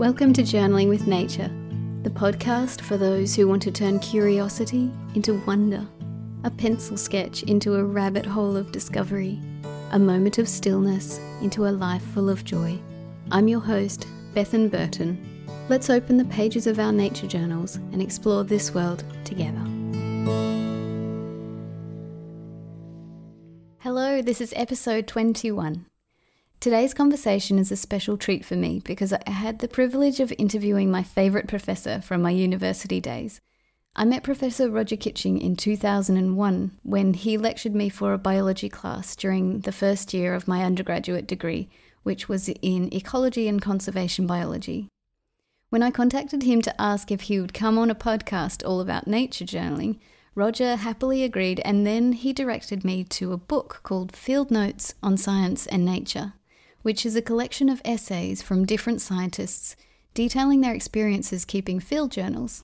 Welcome to Journaling with Nature, the podcast for those who want to turn curiosity into wonder, a pencil sketch into a rabbit hole of discovery, a moment of stillness into a life full of joy. I'm your host, Bethan Burton. Let's open the pages of our nature journals and explore this world together. Hello, this is episode 21. Today's conversation is a special treat for me because I had the privilege of interviewing my favourite professor from my university days. I met Professor Roger Kitching in 2001 when he lectured me for a biology class during the first year of my undergraduate degree, which was in ecology and conservation biology. When I contacted him to ask if he would come on a podcast all about nature journaling, Roger happily agreed, and then he directed me to a book called Field Notes on Science and Nature which is a collection of essays from different scientists detailing their experiences keeping field journals.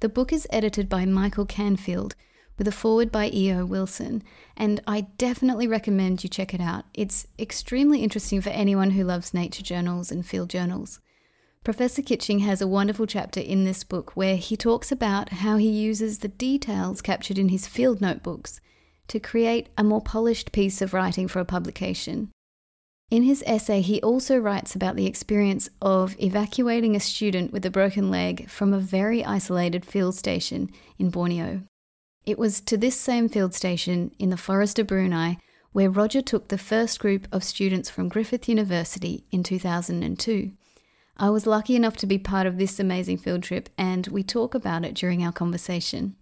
The book is edited by Michael Canfield with a foreword by E.O. Wilson, and I definitely recommend you check it out. It's extremely interesting for anyone who loves nature journals and field journals. Professor Kitching has a wonderful chapter in this book where he talks about how he uses the details captured in his field notebooks to create a more polished piece of writing for a publication. In his essay, he also writes about the experience of evacuating a student with a broken leg from a very isolated field station in Borneo. It was to this same field station in the forest of Brunei where Roger took the first group of students from Griffith University in 2002. I was lucky enough to be part of this amazing field trip, and we talk about it during our conversation.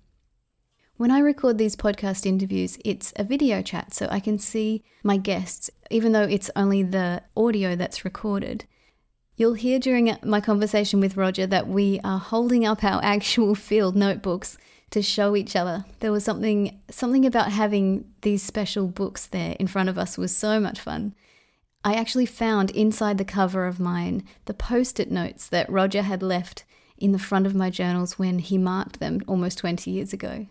When I record these podcast interviews, it's a video chat, so I can see my guests, even though it's only the audio that's recorded. You'll hear during my conversation with Roger that we are holding up our actual field notebooks to show each other. There was something something about having these special books there in front of us was so much fun. I actually found inside the cover of mine the post-it notes that Roger had left in the front of my journals when he marked them almost 20 years ago.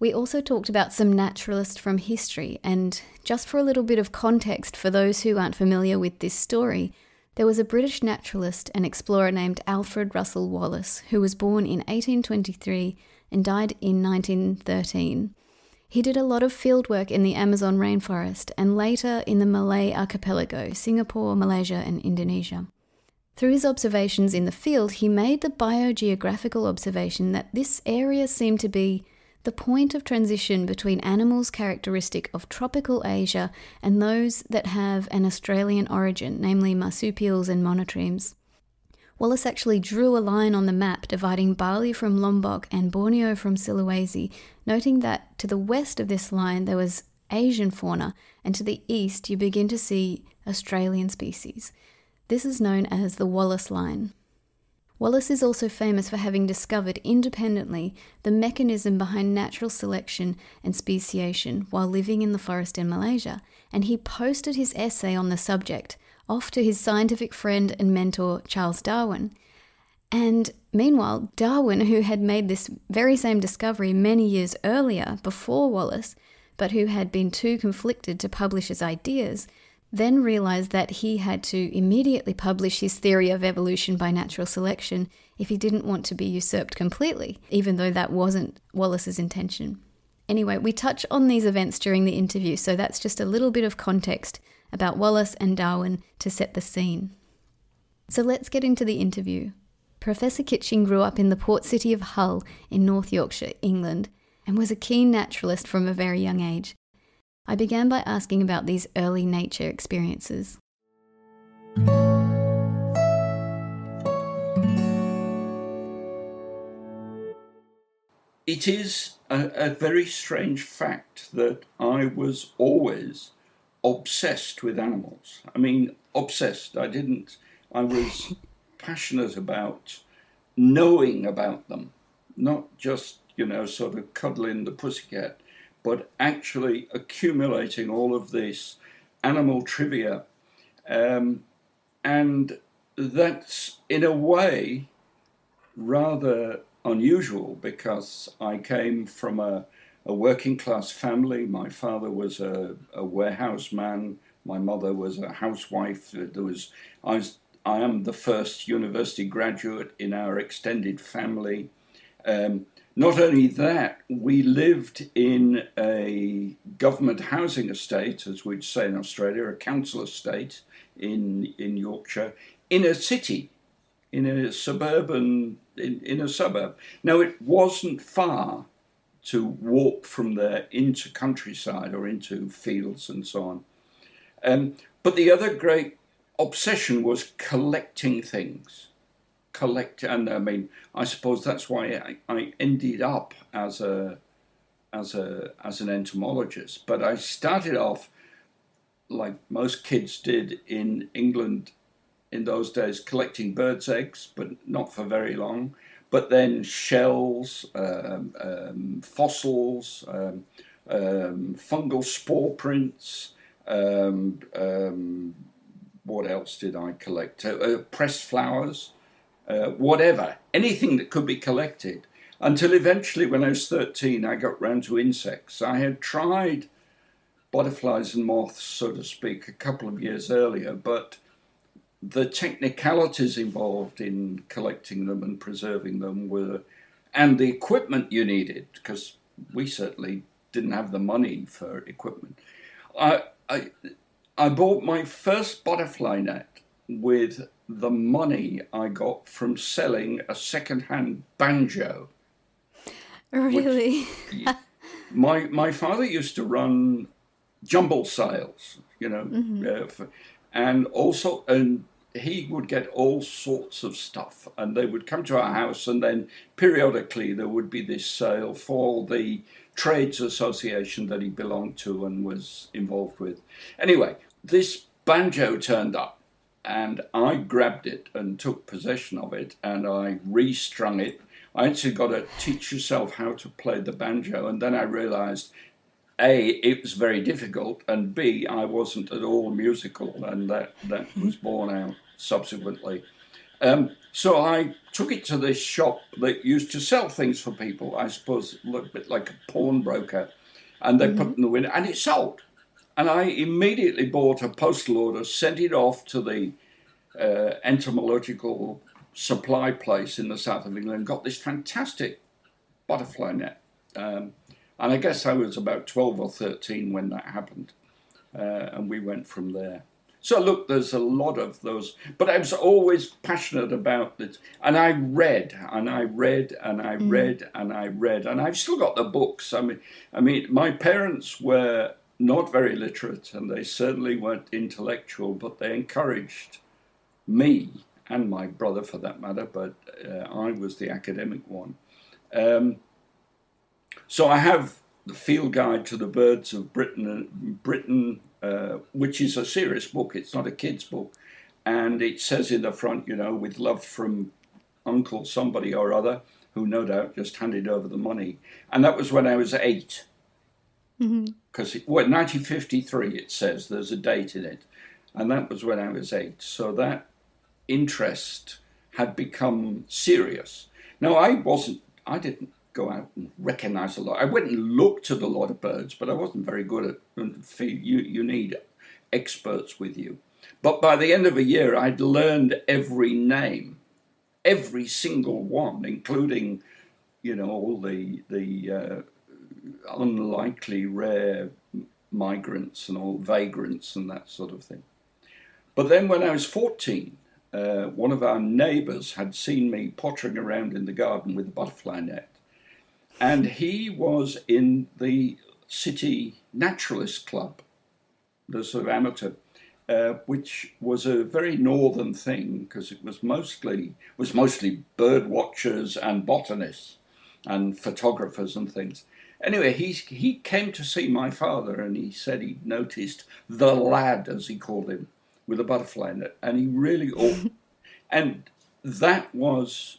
We also talked about some naturalists from history, and just for a little bit of context for those who aren't familiar with this story, there was a British naturalist and explorer named Alfred Russel Wallace who was born in 1823 and died in 1913. He did a lot of fieldwork in the Amazon rainforest and later in the Malay archipelago, Singapore, Malaysia, and Indonesia. Through his observations in the field, he made the biogeographical observation that this area seemed to be the point of transition between animals characteristic of tropical Asia and those that have an Australian origin, namely marsupials and monotremes. Wallace actually drew a line on the map dividing Bali from Lombok and Borneo from Sulawesi, noting that to the west of this line there was Asian fauna, and to the east you begin to see Australian species. This is known as the Wallace Line. Wallace is also famous for having discovered independently the mechanism behind natural selection and speciation while living in the forest in Malaysia, and he posted his essay on the subject off to his scientific friend and mentor, Charles Darwin. And meanwhile, Darwin, who had made this very same discovery many years earlier before Wallace, but who had been too conflicted to publish his ideas, then realized that he had to immediately publish his theory of evolution by natural selection if he didn't want to be usurped completely, even though that wasn't Wallace's intention. Anyway, we touch on these events during the interview, so that's just a little bit of context about Wallace and Darwin to set the scene. So let's get into the interview. Professor Kitching grew up in the port city of Hull in North Yorkshire, England, and was a keen naturalist from a very young age. I began by asking about these early nature experiences. It is a, a, very strange fact that I was always obsessed with animals. I mean, obsessed. I didn't, I was passionate about knowing about them, not just, you know, sort of cuddling the pussycat but actually accumulating all of this animal trivia. Um, and that's, in a way, rather unusual because I came from a, a working class family. My father was a, a warehouse man, my mother was a housewife. There was, I was I am the first university graduate in our extended family. Um, not only that, we lived in a government housing estate, as we'd say in Australia, a council estate in, in Yorkshire, in a city, in a suburban, in, in a suburb. Now, it wasn't far to walk from there into countryside or into fields and so on. Um, but the other great obsession was collecting things. Collect, and I mean, I suppose that's why I, I ended up as a as a as an entomologist. But I started off like most kids did in England in those days, collecting birds' eggs, but not for very long. But then shells, um, um, fossils, um, um fungal spore prints. Um, um, what else did I collect? Uh, uh, pressed flowers, uh, whatever, anything that could be collected. Until eventually, when I was 13, I got round to insects. I had tried butterflies and moths, so to speak, a couple of years earlier, but the technicalities involved in collecting them and preserving them were, and the equipment you needed, because we certainly didn't have the money for equipment. I, I, I bought my first butterfly net with the money I got from selling a second-hand banjo. Really? My my father used to run jumble sales, you know, mm-hmm. uh, for, and also and he would get all sorts of stuff, and they would come to our house, and then periodically there would be this sale for the trades association that he belonged to and was involved with. Anyway, this banjo turned up, and I grabbed it and took possession of it, and I restrung it. I actually got to teach yourself how to play the banjo, and then I realized a, it was very difficult, and B, I wasn't at all musical, and that, that was borne out subsequently. Um, so I took it to this shop that used to sell things for people, I suppose, a little bit like a pawnbroker, and they mm-hmm. put it in the window, and it sold. And I immediately bought a postal order, sent it off to the uh, entomological supply place in the south of England, got this fantastic butterfly net. Um, and I guess I was about 12 or 13 when that happened. Uh, and we went from there. So, look, there's a lot of those, but I was always passionate about this, And I read, and I read, and I mm. read, and I read, and I've still got the books. I mean, I mean, my parents were not very literate, and they certainly weren't intellectual, but they encouraged me and my brother, for that matter. But uh, I was the academic one. Um, so I have the Field Guide to the Birds of Britain, Britain, uh, which is a serious book. It's not a kid's book, and it says in the front, you know, with love from Uncle somebody or other, who no doubt just handed over the money. And that was when I was eight, because mm-hmm. well, 1953 it says there's a date in it, and that was when I was eight. So that interest had become serious. Now I wasn't, I didn't go out and recognize a lot. I went and looked at a lot of birds, but I wasn't very good at you. You need experts with you. But by the end of a year, I'd learned every name, every single one, including, you know, all the the uh, unlikely rare migrants and all vagrants and that sort of thing. But then when I was 14, uh, one of our neighbours had seen me pottering around in the garden with a butterfly net and he was in the City Naturalist Club, the sort of amateur, uh, which was a very northern thing because it was mostly was mostly bird watchers and botanists and photographers and things. Anyway, he he came to see my father and he said he'd noticed the lad, as he called him, with a butterfly net, and he really and that was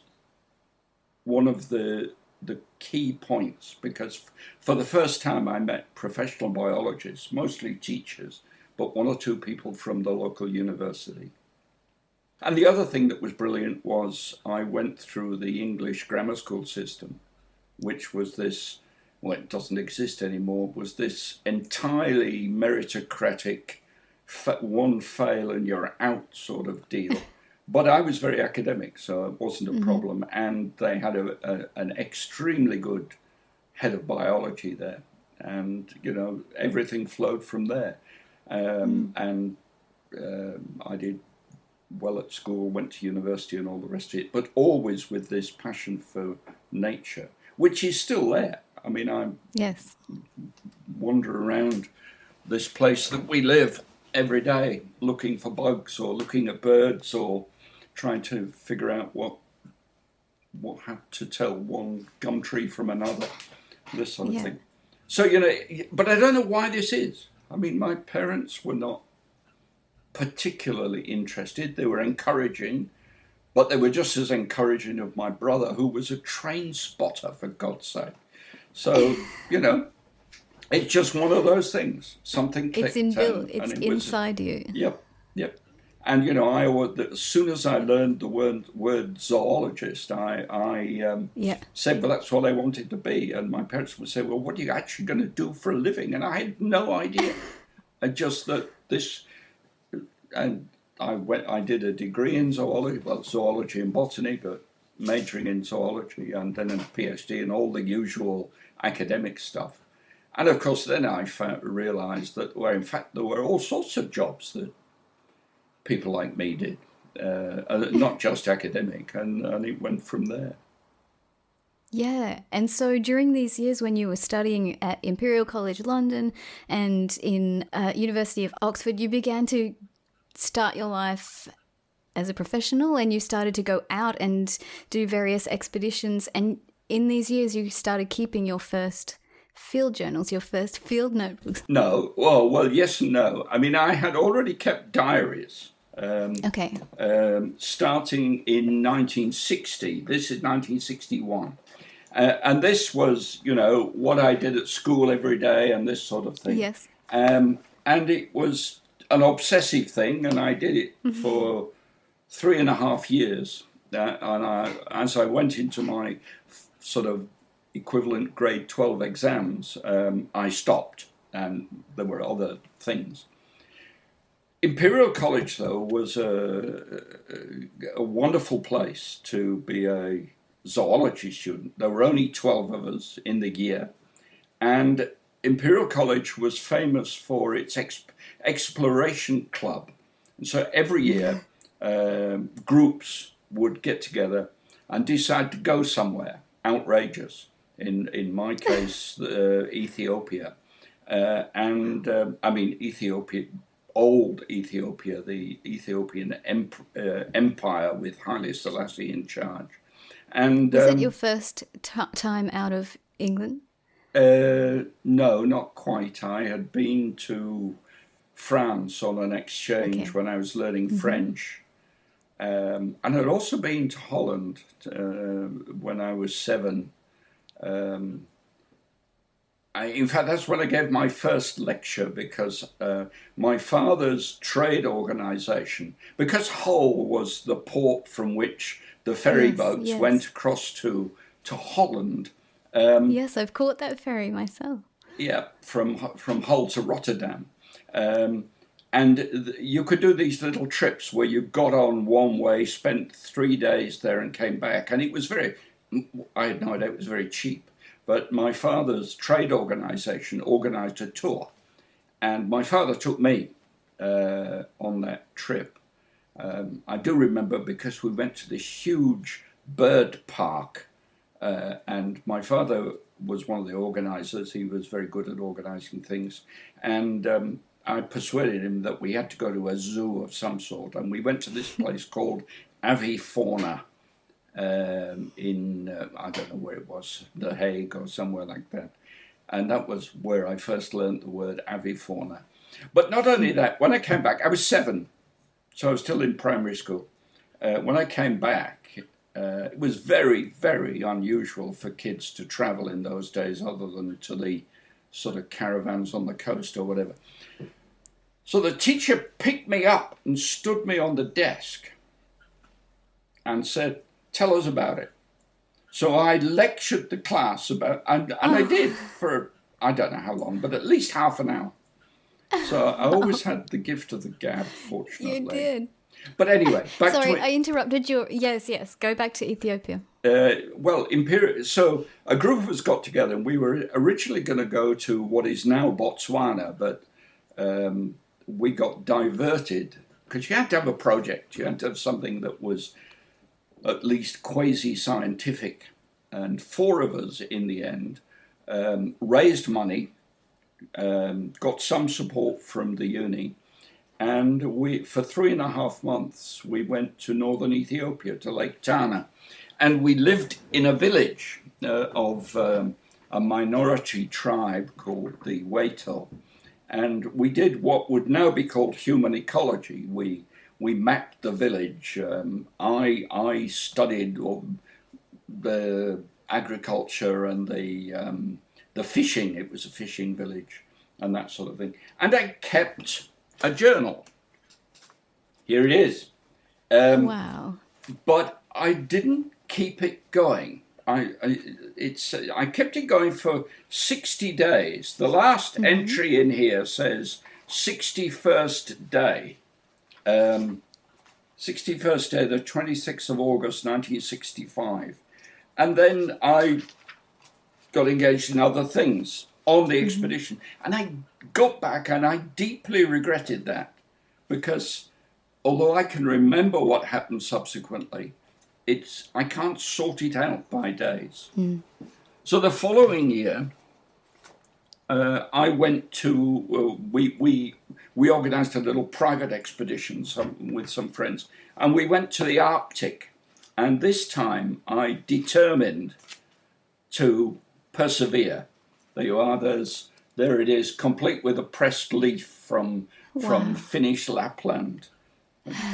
one of the the key points because for the first time I met professional biologists, mostly teachers, but one or two people from the local university. And the other thing that was brilliant was I went through the English grammar school system, which was this, well, it doesn't exist anymore, was this entirely meritocratic one fail and you're out sort of deal. but I was very academic, so it wasn't a Mhm. problem. And they had a, a, an extremely good head of biology there, and you know everything flowed from there. Um, And um, I did well at school, went to university, and all the rest of it. But always with this passion for nature, which is still there. I mean, I Yes. wander around this place that we live every day, looking for bugs or looking at birds or trying to figure out what what how to tell one gum tree from another, this sort of Yeah. thing. So you know, but I don't know why this is. I mean, my parents were not particularly interested. They were encouraging, but they were just as encouraging of my brother, who was a train spotter, for God's sake. So you know, it's just one of those things. Something. It's inbuilt. It's it was- inside you. Yep, yep. And you know, I as soon as I learned the word word zoologist, I I um, Yeah. said, well, that's what I wanted to be. And my parents would say, well, what are you actually going to do for a living? And I had no idea. and just that this, and I went, I did a degree in zoology, well, zoology and botany, but majoring in zoology, and then a PhD and all the usual academic stuff. And of course, then I found, realized that, well, in fact, there were all sorts of jobs that people like me did, uh, not just academic, and, and it went from there. Yeah. And so during these years when you were studying at Imperial College London and in uh, University of Oxford, you began to start your life as a professional and you started to go out and do various expeditions. And in these years, you started keeping your first field journals, your first field notebooks. No, well, well, yes and no. I mean, I had already kept diaries um, Okay. um, starting in 1960. This is 1961. Uh, and this was, you know, what I did at school every day and this sort of thing. Yes. Um, and it was an obsessive thing, and I did it for three and a half years. Uh, and I, as I went into my sort of equivalent grade 12 exams, um, I stopped, and there were other things. Imperial College, though, was a, a wonderful place to be a zoology student. There were only 12 of us in the year, and Imperial College was famous for its ex- exploration club. And so every year, um, groups would get together and decide to go somewhere outrageous. In, in my case, uh, Ethiopia. Uh, and um, I mean, Ethiopia, old Ethiopia, the Ethiopian emp- uh, empire with Haile Selassie in charge. And Was um, that your first t- time out of England? uh, no, not quite. I had been to France on an exchange Okay. when I was learning French. Um, and I'd also been to Holland uh, when I was seven. Um, I, in fact, that's when I gave my first lecture because uh, my father's trade organization, because Hull was the port from which the ferry Yes, boats yes. went across to, to Holland. Um, Yes, I've caught that ferry myself. yeah, from from Hull to Rotterdam, um, and you could do these little trips where you got on one way, spent three days there, and came back, and it was very. I had no idea it was very cheap, but my father's trade organisation organised a tour, and my father took me uh, on that trip. Um, I do remember because we went to this huge bird park uh, and my father was one of the organisers. He was very good at organising things, and um, I persuaded him that we had to go to a zoo of some sort. And we went to this place called Avifauna um, in uh, I don't know where it was, The Hague or somewhere like that. And that was where I first learned the word avifauna. But not only that, when I came back, I was seven, so I was still in primary school. Uh, when I came back, uh, it was very, very unusual for kids to travel in those days, other than to the sort of caravans on the coast or whatever. So the teacher picked me up and stood me on the desk and said, Tell us about it. So I lectured the class about, and, and I did for, I don't know how long, but at least half an hour. So I always had the gift of the gab, fortunately. You did. But anyway, back Sorry, I interrupted you. Yes, yes. Go back to Ethiopia. uh, well, Imperial. So a group of us got together, and we were originally going to go to what is now Botswana, but um, we got diverted because you had to have a project. You had to have something that was at least quasi-scientific, and four of us in the end um, raised money, um, got some support from the uni, and we for three and a half months we went to northern Ethiopia to Lake Tana, and we lived in a village uh, of um, a minority tribe called the Waito, and we did what would now be called human ecology. We we mapped the village. Um, I I studied the agriculture and the um, the fishing. It was a fishing village and that sort of thing. And I kept a journal. Here it is. Um, Wow. but I didn't keep it going. I, I it's I kept it going for sixty days. The last entry in here says sixty first day, um, sixty first day, the twenty sixth of August, nineteen sixty five, and then I got engaged in other things on the expedition, and I got back and I deeply regretted that because although I can remember what happened subsequently, it's I can't sort it out by days. So the following year, uh, I went to uh, we we we organised a little private expedition some, with some friends, and we went to the Arctic. And this time, I determined to persevere. There you are. There's there it is, complete with a pressed leaf from from Finnish Lapland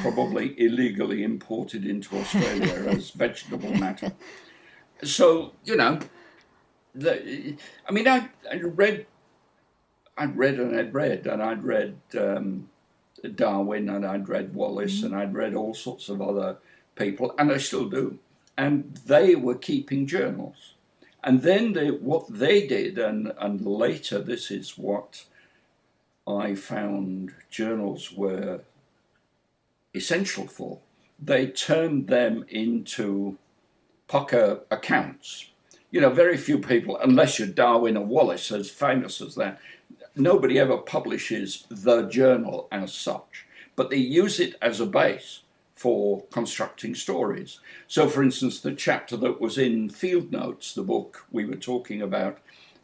probably illegally imported into Australia as vegetable matter. So you know, the, I mean, I, I read, I'd read and I'd read and I'd read um, Darwin and I'd read Wallace and I'd read all sorts of other people, and I still do, and they were keeping journals. And then they, what they did, and, and later this is what I found journals were essential for. They turned them into pucker accounts. You know, very few people, unless you're Darwin or Wallace, as famous as that, nobody ever publishes the journal as such, but they use it as a base for constructing stories. So, for instance, the chapter that was in Field Notes, the book we were talking about,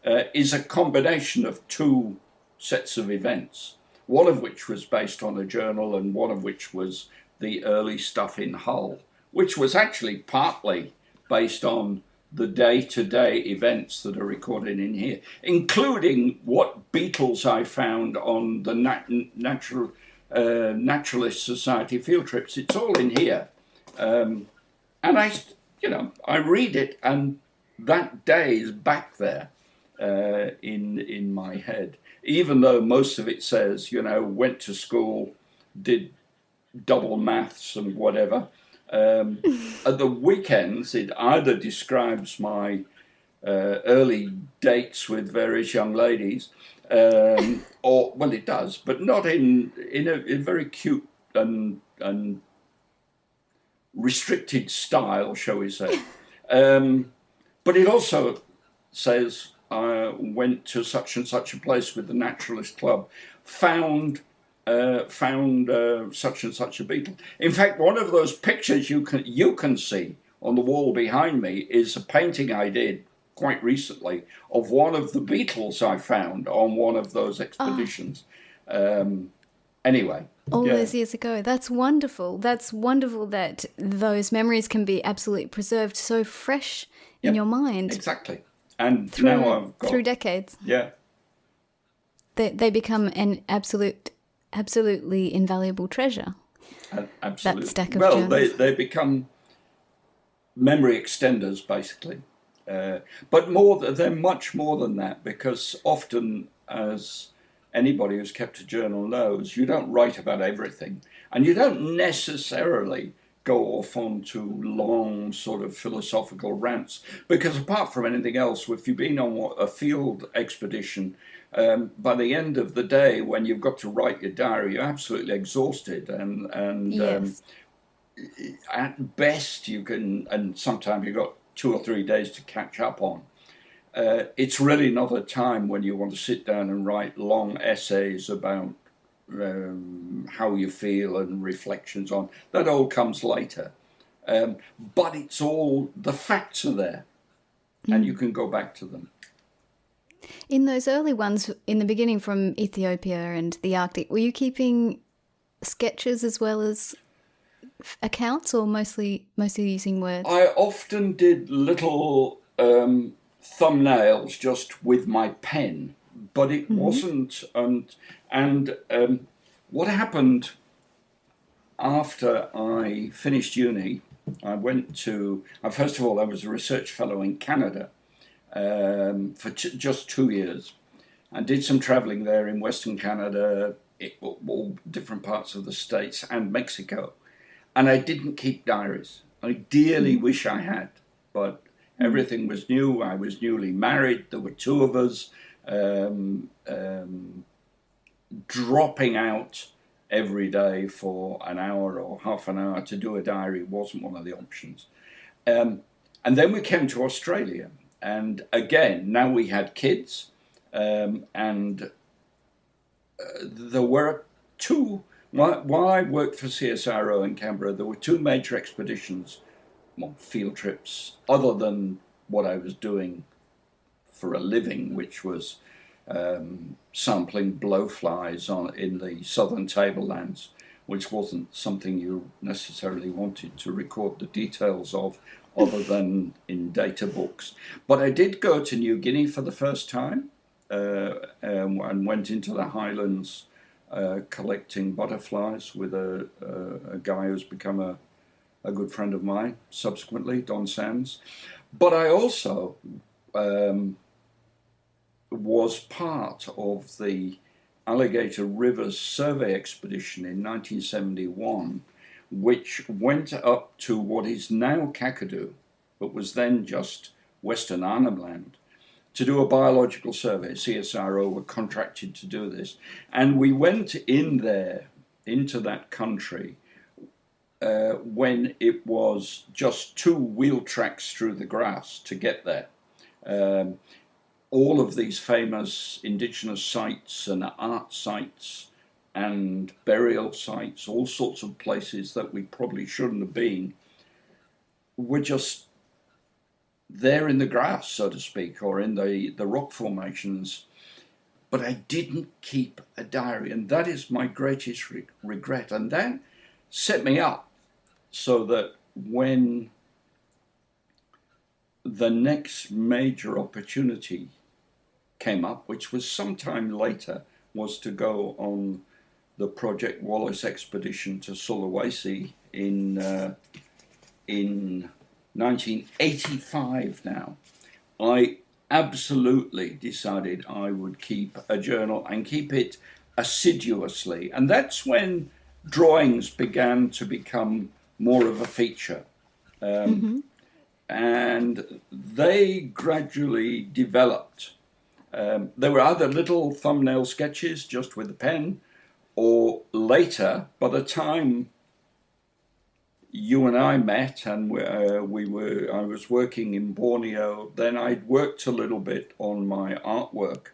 uh, is a combination of two sets of events, one of which was based on a journal and one of which was the early stuff in Hull, which was actually partly based on the day to day events that are recorded in here, including what beetles I found on the nat- natural. Uh, Naturalist Society field trips. It's all in here, um, and I, you know, I read it, and that day is back there uh, in in my head. Even though most of it says, you know, went to school, did double maths and whatever. Um, at the weekends, it either describes my uh, early dates with various young ladies, um, or well, it does, but not in in a, in very cute and and restricted style, shall we say? Um, but it also says I went to such and such a place with the Naturalist Club, found uh, found uh, such and such a beetle. In fact, one of those pictures you can you can see on the wall behind me is a painting I did quite recently of one of the beetles I found on one of those expeditions. Um, anyway, All yeah. those years ago. That's wonderful. That's wonderful that those memories can be absolutely preserved so fresh in your mind exactly. And through, now I've got through decades. yeah. They, they become an absolute, absolutely invaluable treasure. Absolutely. stack of well, they, they become memory extenders, basically. Uh, but more, they're much more than that because often, as anybody who's kept a journal knows, you don't write about everything, and you don't necessarily go off onto long sort of philosophical rants because apart from anything else, if you've been on a field expedition, um, by the end of the day, when you've got to write your diary, you're absolutely exhausted, and and um, at best you can, and sometimes you've got two or three days to catch up on. Uh, it's really not a time when you want to sit down and write long essays about um, how you feel and reflections on that. All comes later, um, but it's all the facts are there, and you can go back to them. In those early ones in the beginning from Ethiopia and the Arctic, were you keeping sketches as well as accounts or mostly mostly using words? I often did little um, thumbnails just with my pen, but it wasn't. And and um, what happened after I finished uni, I went to. Uh, first of all, I was a research fellow in Canada um, for t- just two years, and did some travelling there in Western Canada, it, all different parts of the states, and Mexico and I didn't keep diaries. I dearly wish I had, but everything was new. I was newly married. There were two of us. Um, um, dropping out every day for an hour or half an hour to do a diary wasn't one of the options. Um, and then we came to Australia, and again, now we had kids, um, and uh, there were two. While, I worked for CSIRO in Canberra, there were two major expeditions, well, field trips, other than what I was doing for a living, which was um, sampling blowflies on in the southern tablelands, which wasn't something you necessarily wanted to record the details of, other than in data books. But I did go to New Guinea for the first time uh, um, and went into the highlands uh, collecting butterflies with a, a, a guy who's become a, a good friend of mine subsequently, Don Sands. But I also um, was part of the Alligator Rivers Survey Expedition in 1971, which went up to what is now Kakadu, but was then just Western Arnhem Land, to do a biological survey. CSIRO were contracted to do this. And we went in there, into that country, uh, when it was just two wheel tracks through the grass to get there. Um, all of these famous indigenous sites and art sites and burial sites, all sorts of places that we probably shouldn't have been, were just there in the grass, so to speak, or in the, the rock formations. But I didn't keep a diary, and that is my greatest re- regret. And that set me up so that when the next major opportunity came up, which was sometime later, was to go on the Project Wallace expedition to Sulawesi in uh, in 1985. Now, I absolutely decided I would keep a journal and keep it assiduously, and that's when drawings began to become more of a feature. Um, And they gradually developed. Um, there were either little thumbnail sketches just with a pen, or later, by the time you and I met and we, uh, we were, I was working in Borneo, then I'd worked a little bit on my artwork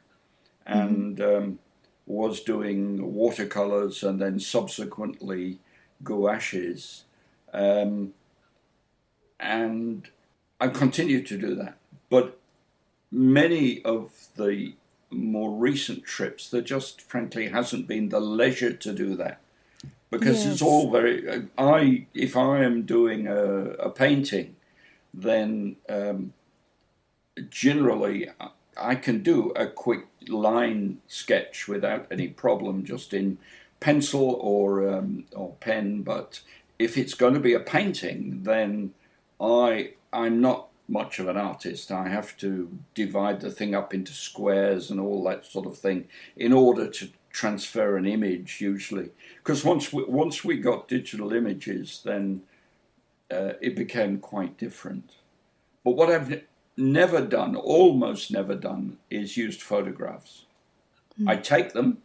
and um, was doing watercolors and then subsequently gouaches. Um, and I continued to do that. But many of the more recent trips, there just frankly hasn't been the leisure to do that because Yes. it's all very. I if I am doing a, a painting, then um, generally I- I can do a quick line sketch without any problem, just in pencil or um, or pen. But if it's going to be a painting, then I I'm not much of an artist. I have to divide the thing up into squares and all that sort of thing in order to transfer an image usually. Because once we, once we got digital images, then uh, it became quite different. But what I've never done, almost never done, is used photographs. I take them,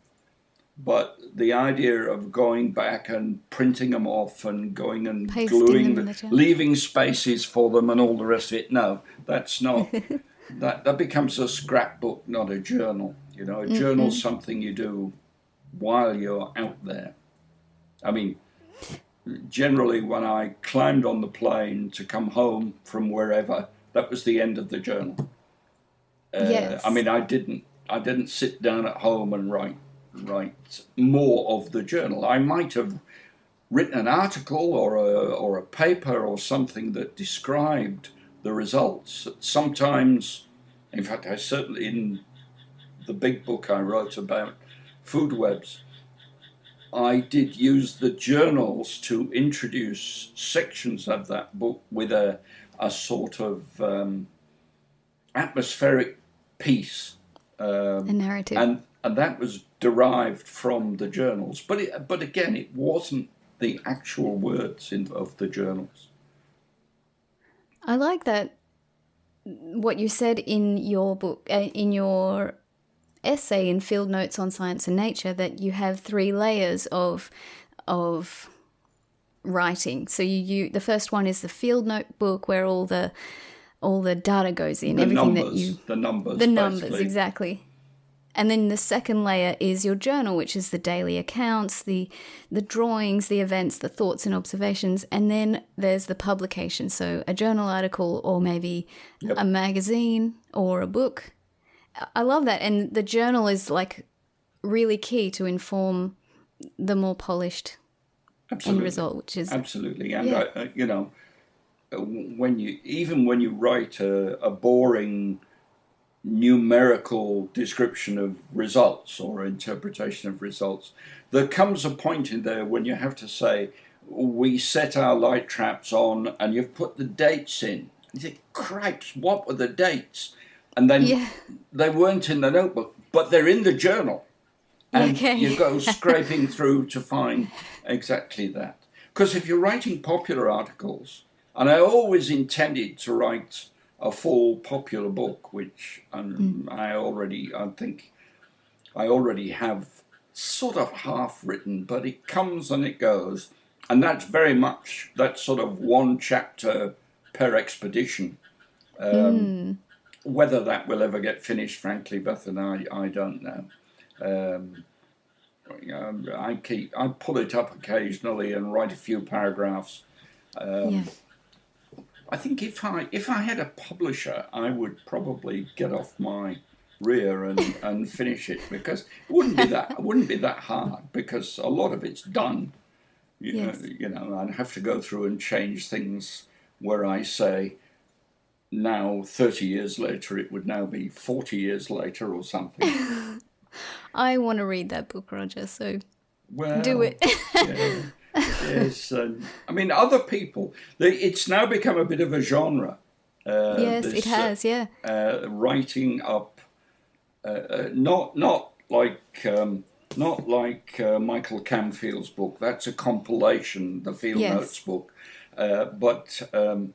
but the idea of going back and printing them off and going and Pasting gluing, them the- the leaving spaces for them and all the rest of it, no, that's not. that that becomes a scrapbook, not a journal. You know, a journal's something you do while you're out there. I mean, generally, when I climbed on the plane to come home from wherever, that was the end of the journal. Uh, Yes. I mean, I didn't. I didn't sit down at home and write write more of the journal. I might have written an article or a or a paper or something that described the results. Sometimes, in fact, I certainly in the big book I wrote about food webs, I did use the journals to introduce sections of that book with a a sort of um, atmospheric piece. Um, A narrative. and and that was derived from the journals. But it, but again, it wasn't the actual words in, of the journals. I like that what you said in your book, uh, in your essay in Field Notes on Science and Nature, that you have three layers of of writing. So you, you the first one is the field notebook where all the all the data goes in, The everything numbers, that you the numbers, the numbers basically. exactly and then the second layer is your journal which is the daily accounts the the drawings the events the thoughts and observations and then there's the publication so a journal article or maybe Yep. a magazine or a book I- love that and the journal is like really key to inform the more polished end result which is Absolutely, and Yeah. I, uh, you know, uh, when you even when you write a, a boring numerical description of results or interpretation of results, there comes a point in there when you have to say, "We set our light traps on," and you've put the dates in. You think, "Cripes, what were the dates?" And then Yeah. they weren't in the notebook, but they're in the journal and Okay. you go scraping through to find exactly that. Because if you're writing popular articles, and I always intended to write a full popular book, which um, I already, I think, I already have sort of half written, but it comes and it goes, and that's very much that sort of one chapter per expedition. Um, Whether that will ever get finished, frankly, Bethan I, I don't know. Um, um, I keep I pull it up occasionally and write a few paragraphs. Um, yeah I think if I if I had a publisher, I would probably get off my rear and, and finish it because it wouldn't be that it wouldn't be that hard because a lot of it's done. You Yes. know, you know, I'd have to go through and change things where I say now 30 years later it would now be 40 years later or something. i want to read that book roger so Well, do it yeah. yes, um, I mean other people. They, it's now become a bit of a genre. Uh, yes it this, uh, has yeah uh, writing up, uh, uh, not not like um, not like uh, Michael Canfield's book. That's a compilation, the Field Yes. Notes book. Uh, but um,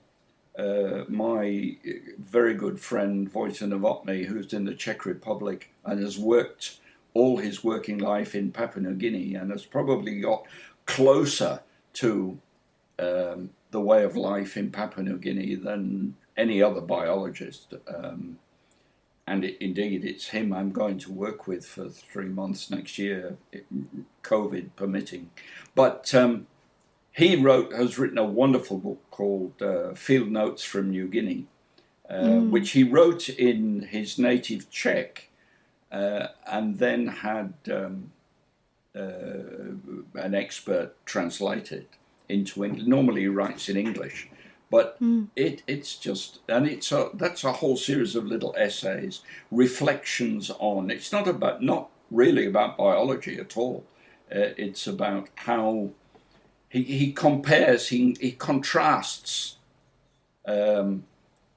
uh, my very good friend Vojtěch Novotný, who's in the Czech Republic and has worked all his working life in Papua New Guinea and has probably got closer to um, the way of life in Papua New Guinea than any other biologist. Um, and it, indeed, it's him I'm going to work with for three months next year, COVID permitting. But um, he wrote has written a wonderful book called uh, Field Notes from New Guinea, uh, which he wrote in his native Czech, uh, and then had um, uh, an expert translate it into English. Normally, he writes in English, but it it's just and it's a that's a whole series of little essays, reflections on. It's not about not really about biology at all. Uh, it's about how he he compares he he contrasts um,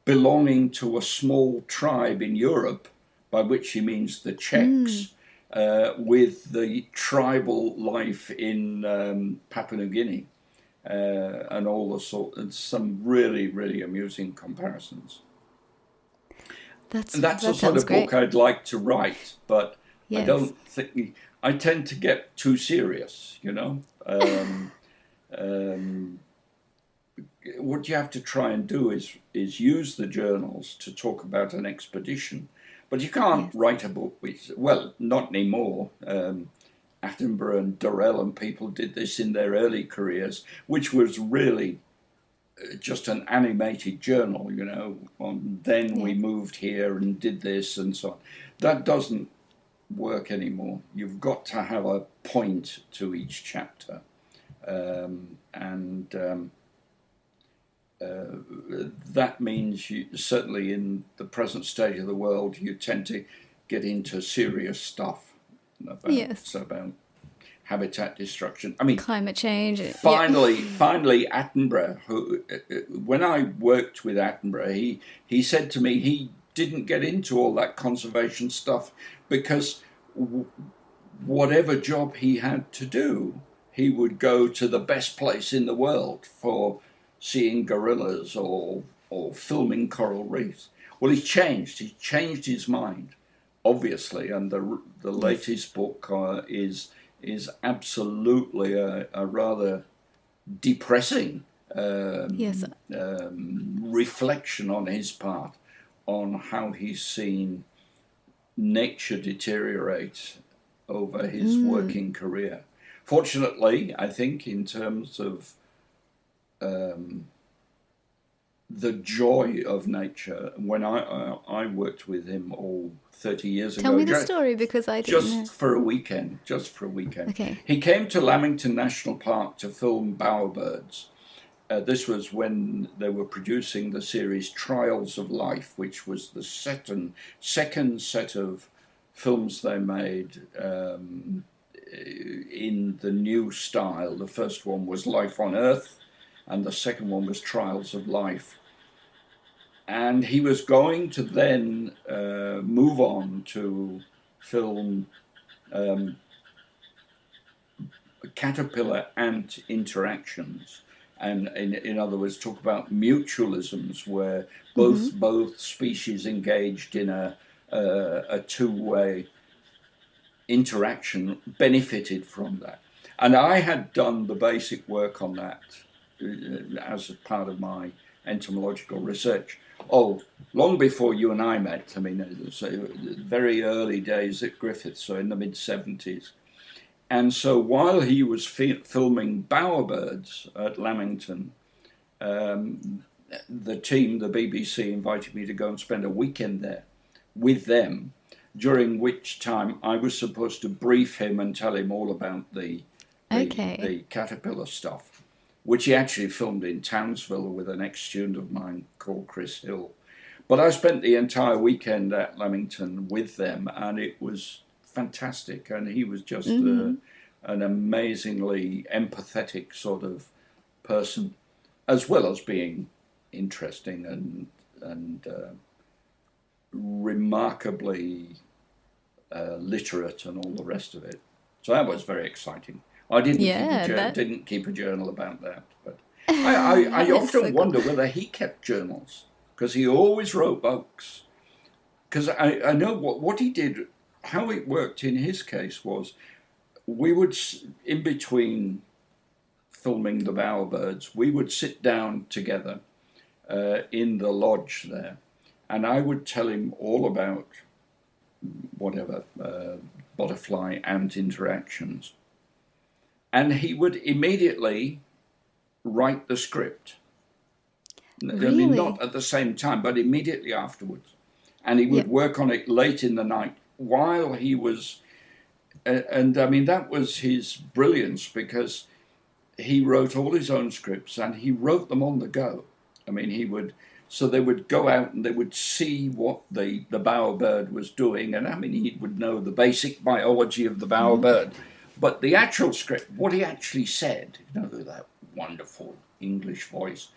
belonging to a small tribe in Europe, by which he means the Czechs, uh, with the tribal life in um, Papua New Guinea, uh, and all the sort. And some really really amusing comparisons. that's And that's that the sort of great book I'd like to write, but I don't think I tend to get too serious, you know. Um, um, what you have to try and do is is use the journals to talk about an expedition, but you can't yes. write a book with well, not anymore. Um, Attenborough and Durrell and people did this in their early careers, which was really uh, just an animated journal, you know. And then yeah. we moved here and did this and so on. That doesn't work anymore. You've got to have a point to each chapter. Um, and um, uh, that means you, certainly in the present state of the world, you tend to get into serious stuff about, yes. about habitat destruction. I mean, climate change. Finally, yeah. finally, Attenborough. Who, uh, when I worked with Attenborough, he he said to me he didn't get into all that conservation stuff because w- whatever job he had to do, he would go to the best place in the world for seeing gorillas or or filming coral reefs. Well, he's changed. He's changed his mind, obviously, and the the latest book uh, is is absolutely a, a rather depressing um, yes. um, reflection on his part on how he's seen nature deteriorate over his mm. working career. Fortunately, I think in terms of um, the joy of nature. When I uh, I worked with him all thirty years Tell ago. Tell me the just, story because I just know. for a weekend. Just for a weekend. Okay. He came to Lamington National Park to film bowerbirds. Uh, this was when they were producing the series Trials of Life, which was the second second set of films they made um, in the new style. The first one was Life on Earth and the second one was Trials of Life. And he was going to then uh, move on to film um, caterpillar ant interactions. And in, in other words, talk about mutualisms where both mm-hmm. both species engaged in a, a two way interaction benefited from that. And I had done the basic work on that uh, as part of my entomological research. Oh, long before you and I met, I mean, it was very early days at Griffith, so in the mid 70s. And so while he was fi- filming bowerbirds at Lamington, um, the team, the BBC, invited me to go and spend a weekend there with them, during which time I was supposed to brief him and tell him all about the, the, okay. the caterpillar stuff which he actually filmed in Townsville with an ex student of mine called Chris Hill. But I spent the entire weekend at Lamington with them, and it was fantastic. And he was just mm-hmm. a, an amazingly empathetic sort of person, as well as being interesting and and uh, remarkably uh, literate and all the rest of it. So that was very exciting. I didn't yeah, keep a that... didn't keep a journal about that, but I, I, I often so wonder cool. whether he kept journals because he always wrote books. Because I, I know what what he did, how it worked in his case was, we would in between filming the bowerbirds, we would sit down together uh, in the lodge there, and I would tell him all about whatever uh, butterfly ant interactions and he would immediately write the script. Really? I mean, not at the same time, but immediately afterwards. And he would yep. work on it late in the night while he was. Uh, and I mean, that was his brilliance because he wrote all his own scripts and he wrote them on the go. I mean, he would. So they would go out and they would see what the, the bowerbird was doing. And I mean, he would know the basic biology of the bowerbird. Mm. But the actual script, what he actually said, you know, that wonderful English voice,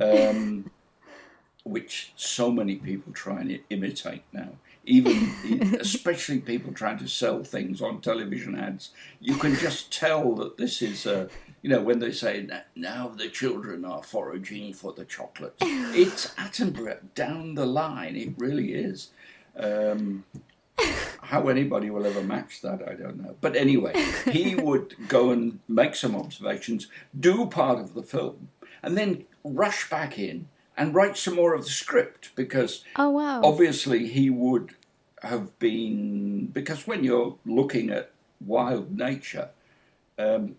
um, which so many people try and imitate now, even especially people trying to sell things on television ads, you can just tell that this is a, you know, when they say now the children are foraging for the chocolates, it's Attenborough down the line. It really is. Um, How anybody will ever match that, I don't know. But anyway, he would go and make some observations, do part of the film, and then rush back in and write some more of the script because Oh wow. obviously he would have been because when you're looking at wild nature, um,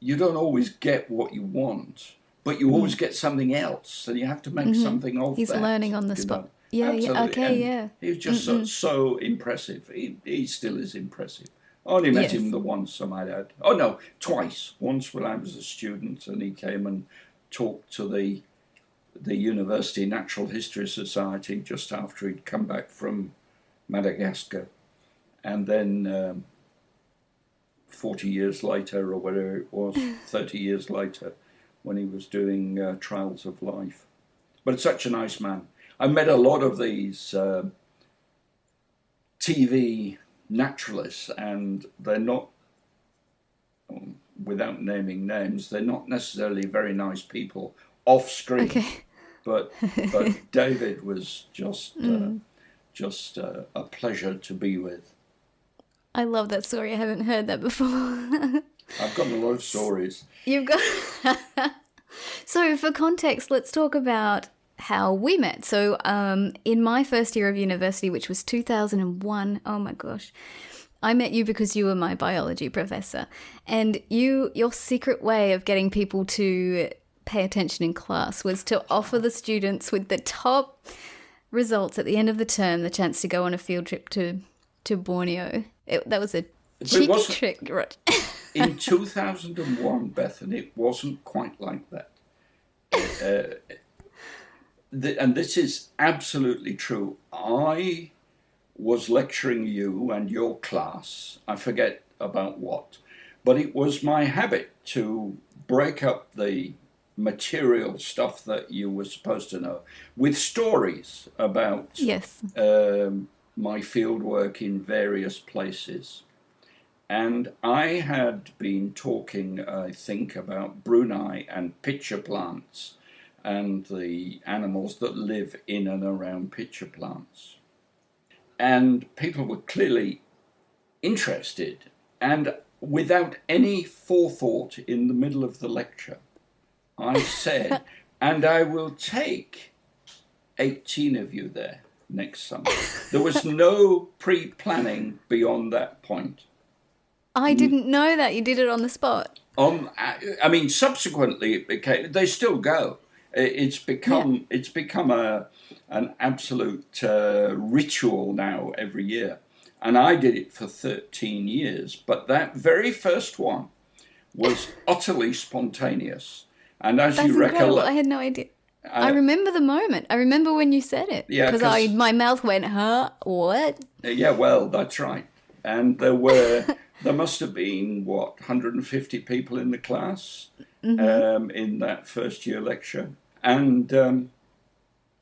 you don't always get what you want, but you always get something else, and you have to make something of Mm. He's that, learning on the spot. know. Yeah, yeah, okay, And yeah. He was just so, so impressive. He, he still is impressive. I only met Yes. him the once, I might add. Oh no, twice. Once when I was a student, and he came and talked to the the University Natural History Society just after he'd come back from Madagascar, and then um, forty years later, or whatever it was, thirty years later, when he was doing uh, Trials of Life. But such a nice man. I met a lot of these uh, TV naturalists, and they're not, without naming names, they're not necessarily very nice people off screen. Okay. But but David was just uh, just uh, a pleasure to be with. I love that story. I haven't heard that before. I've got a lot of stories. You've got. so, for context, let's talk about how we met. So, um, in my first year of university, which was 2001, oh my gosh, I met you because you were my biology professor, and you your secret way of getting people to pay attention in class was to offer the students with the top results at the end of the term the chance to go on a field trip to to Borneo. It, that was a cheeky trick, right? In 2001, Bethany, it wasn't quite like that. Uh, the, and this is absolutely true. I was lecturing you and your class, I forget about what, but it was my habit to break up the material stuff that you were supposed to know with stories about yes. um, my fieldwork in various places. And I had been talking, I think, about Brunei and pitcher plants and the animals that live in and around pitcher plants. And people were clearly interested. And without any forethought in the middle of the lecture, I said, and I will take 18 of you there next summer. There was no pre planning beyond that point. I didn't know that. You did it on the spot. Um, I mean, subsequently, it became, they still go. It's become it's become a an absolute uh, ritual now every year, and I did it for thirteen years. But that very first one was utterly spontaneous, and as That's you recollect, I had no idea. I uh, remember the moment. I remember when you said it. Yeah, Because I my mouth went, huh? What? Yeah, well, that's right. And there were, there must have been, what, 150 people in the class um, in that first year lecture. And um,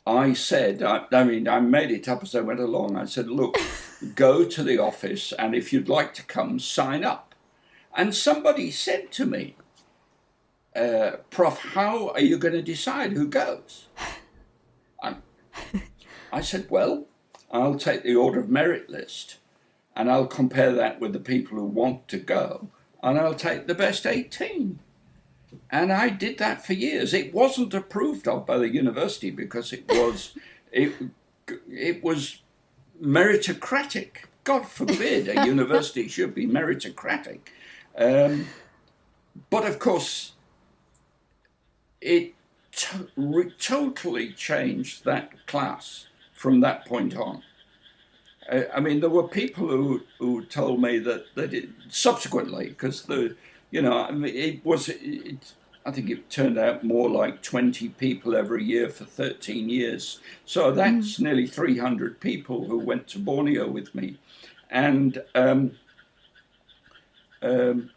I said, I, I mean, I made it up as I went along. I said, look, go to the office, and if you'd like to come, sign up. And somebody said to me, uh, Prof, how are you going to decide who goes? I, I said, well, I'll take the order of merit list and I'll compare that with the people who want to go and I'll take the best 18. And I did that for years. It wasn't approved of by the university because it was it, it was meritocratic. God forbid a university should be meritocratic. Um, but of course, it to- re- totally changed that class from that point on. Uh, I mean, there were people who, who told me that, that it, subsequently, because the, you know, I mean, it was, it, I think it turned out more like 20 people every year for 13 years. So that's nearly 300 people who went to Borneo with me. And um, um,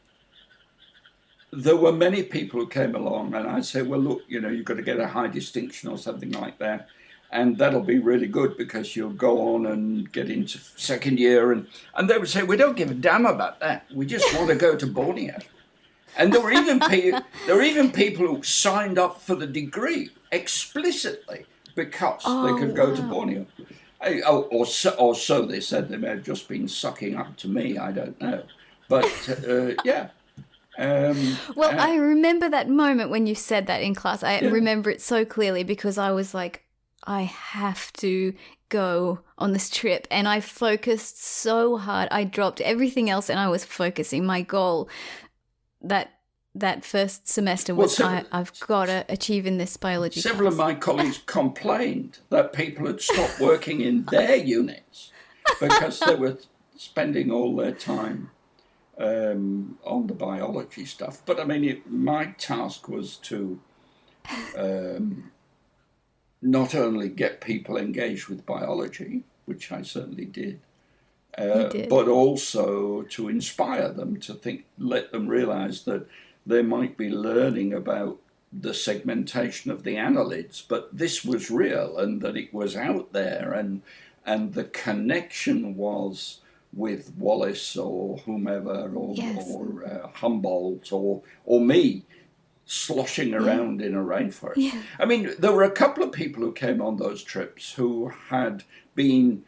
there were many people who came along, and I said, "Well, look, you know, you've got to get a high distinction or something like that, and that'll be really good because you'll go on and get into second year." And and they would say, "We don't give a damn about that. We just want to go to Borneo." And there were even pe- there were even people who signed up for the degree explicitly because they Oh, could go to. Borneo. I, oh, or, so, or so they said. They may have just been sucking up to me. I don't know. But uh, yeah. Um, well, uh, I remember that moment when you said that in class. I yeah. remember it so clearly because I was like, I have to go on this trip. And I focused so hard. I dropped everything else and I was focusing. My goal that that first semester was well, several, I, have got to achieve in this biology. Several class. of my colleagues complained that people had stopped working in their units because they were spending all their time um, on the biology stuff. But I mean, it, my task was to um, not only get people engaged with biology, which I certainly did, uh, did, but also to inspire them to think, let them realize that they might be learning about the segmentation of the annelids, but this was real and that it was out there and and the connection was with Wallace or whomever or, yes. or uh, Humboldt or or me sloshing around yeah. in a rainforest. Yeah. I mean, there were a couple of people who came on those trips who had been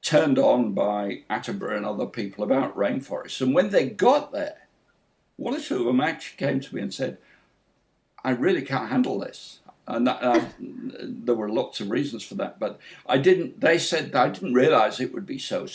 turned on by Attenborough and other people about rainforests, and when they got there, one or two of them actually came to me and said, I really can't handle this. And that, uh, there were lots of reasons for that, but I didn't. They said I didn't realize it would be so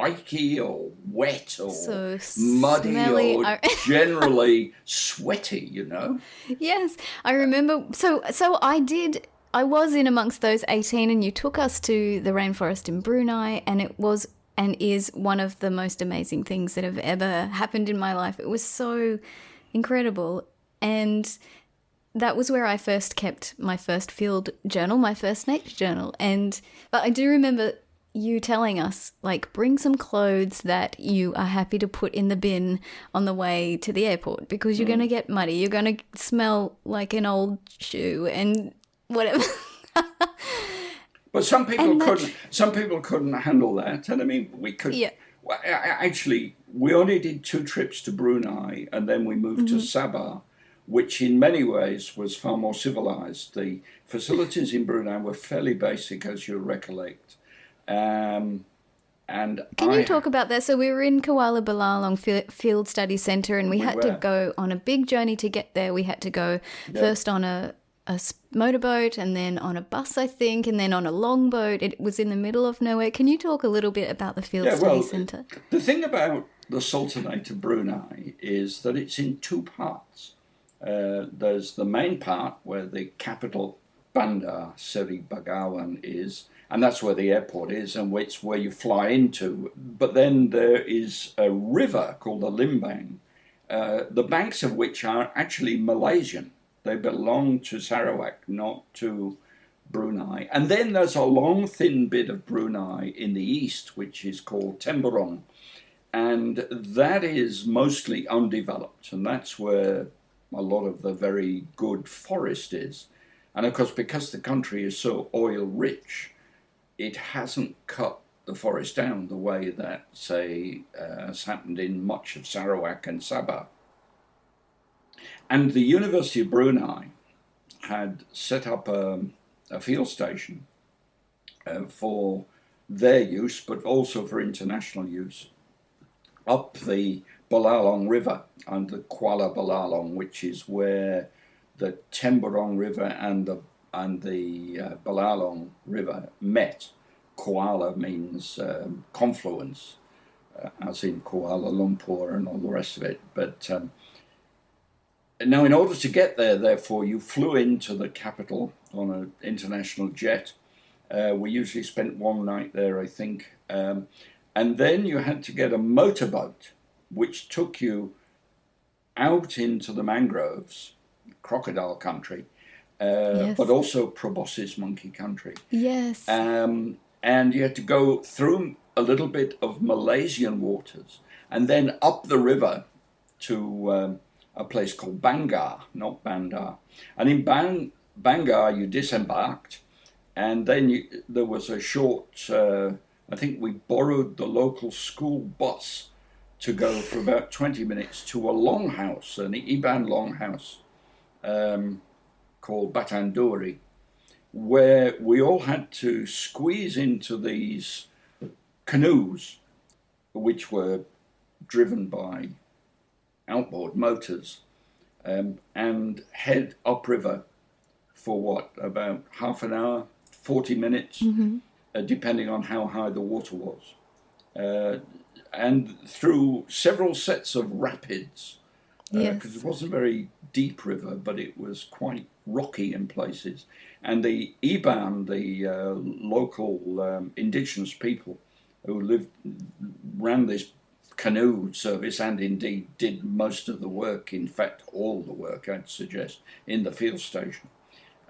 spiky or wet or so muddy or generally sweaty. You know. Yes, I remember. So, so I did. I was in amongst those eighteen, and you took us to the rainforest in Brunei, and it was and is one of the most amazing things that have ever happened in my life. It was so incredible. And that was where I first kept my first field journal, my first nature journal. And but I do remember you telling us like bring some clothes that you are happy to put in the bin on the way to the airport because you're mm. going to get muddy, you're going to smell like an old shoe and whatever. But some people couldn't. Some people couldn't handle that, and I mean, we could. Yeah. Well, actually, we only did two trips to Brunei, and then we moved mm-hmm. to Sabah, which in many ways was far more civilized. The facilities in Brunei were fairly basic, as you'll recollect. Um, and can I, you talk about that? So we were in Kuala Belalong Field Study Centre, and we, we had were. to go on a big journey to get there. We had to go first on a a motorboat and then on a bus, I think, and then on a longboat. It was in the middle of nowhere. Can you talk a little bit about the Field yeah, Study well, Centre? The thing about the Sultanate of Brunei is that it's in two parts. Uh, there's the main part where the capital Bandar Seri Begawan is, and that's where the airport is, and it's where you fly into. But then there is a river called the Limbang, uh, the banks of which are actually Malaysian. They belong to Sarawak, not to Brunei. And then there's a long, thin bit of Brunei in the east, which is called Temburong. And that is mostly undeveloped. And that's where a lot of the very good forest is. And of course, because the country is so oil rich, it hasn't cut the forest down the way that, say, uh, has happened in much of Sarawak and Sabah. And the University of Brunei had set up a, a field station uh, for their use, but also for international use, up the Belalong River and the Kuala Belalong, which is where the Temburong River and the and the uh, Belalong River met. Kuala means um, confluence, uh, as in Kuala Lumpur and all the rest of it. But um, now, in order to get there, therefore, you flew into the capital on an international jet. Uh, we usually spent one night there, I think. Um, and then you had to get a motorboat, which took you out into the mangroves, crocodile country, uh, yes. but also proboscis monkey country. Yes. Um, and you had to go through a little bit of Malaysian waters and then up the river to. Um, a place called Bangar, not Bandar. And in Bang, Bangar, you disembarked, and then you, there was a short, uh, I think we borrowed the local school bus to go for about 20 minutes to a longhouse, an Iban longhouse um, called Batang Duri. where we all had to squeeze into these canoes, which were driven by outboard motors, um, and head upriver for what, about half an hour, 40 minutes, uh, depending on how high the water was. Uh, and through several sets of rapids, because Yes. it wasn't a very deep river, but it was quite rocky in places. And the Iban, the uh, local um, indigenous people who lived, ran this canoe service and indeed did most of the work, in fact, all the work, I'd suggest, in the field station.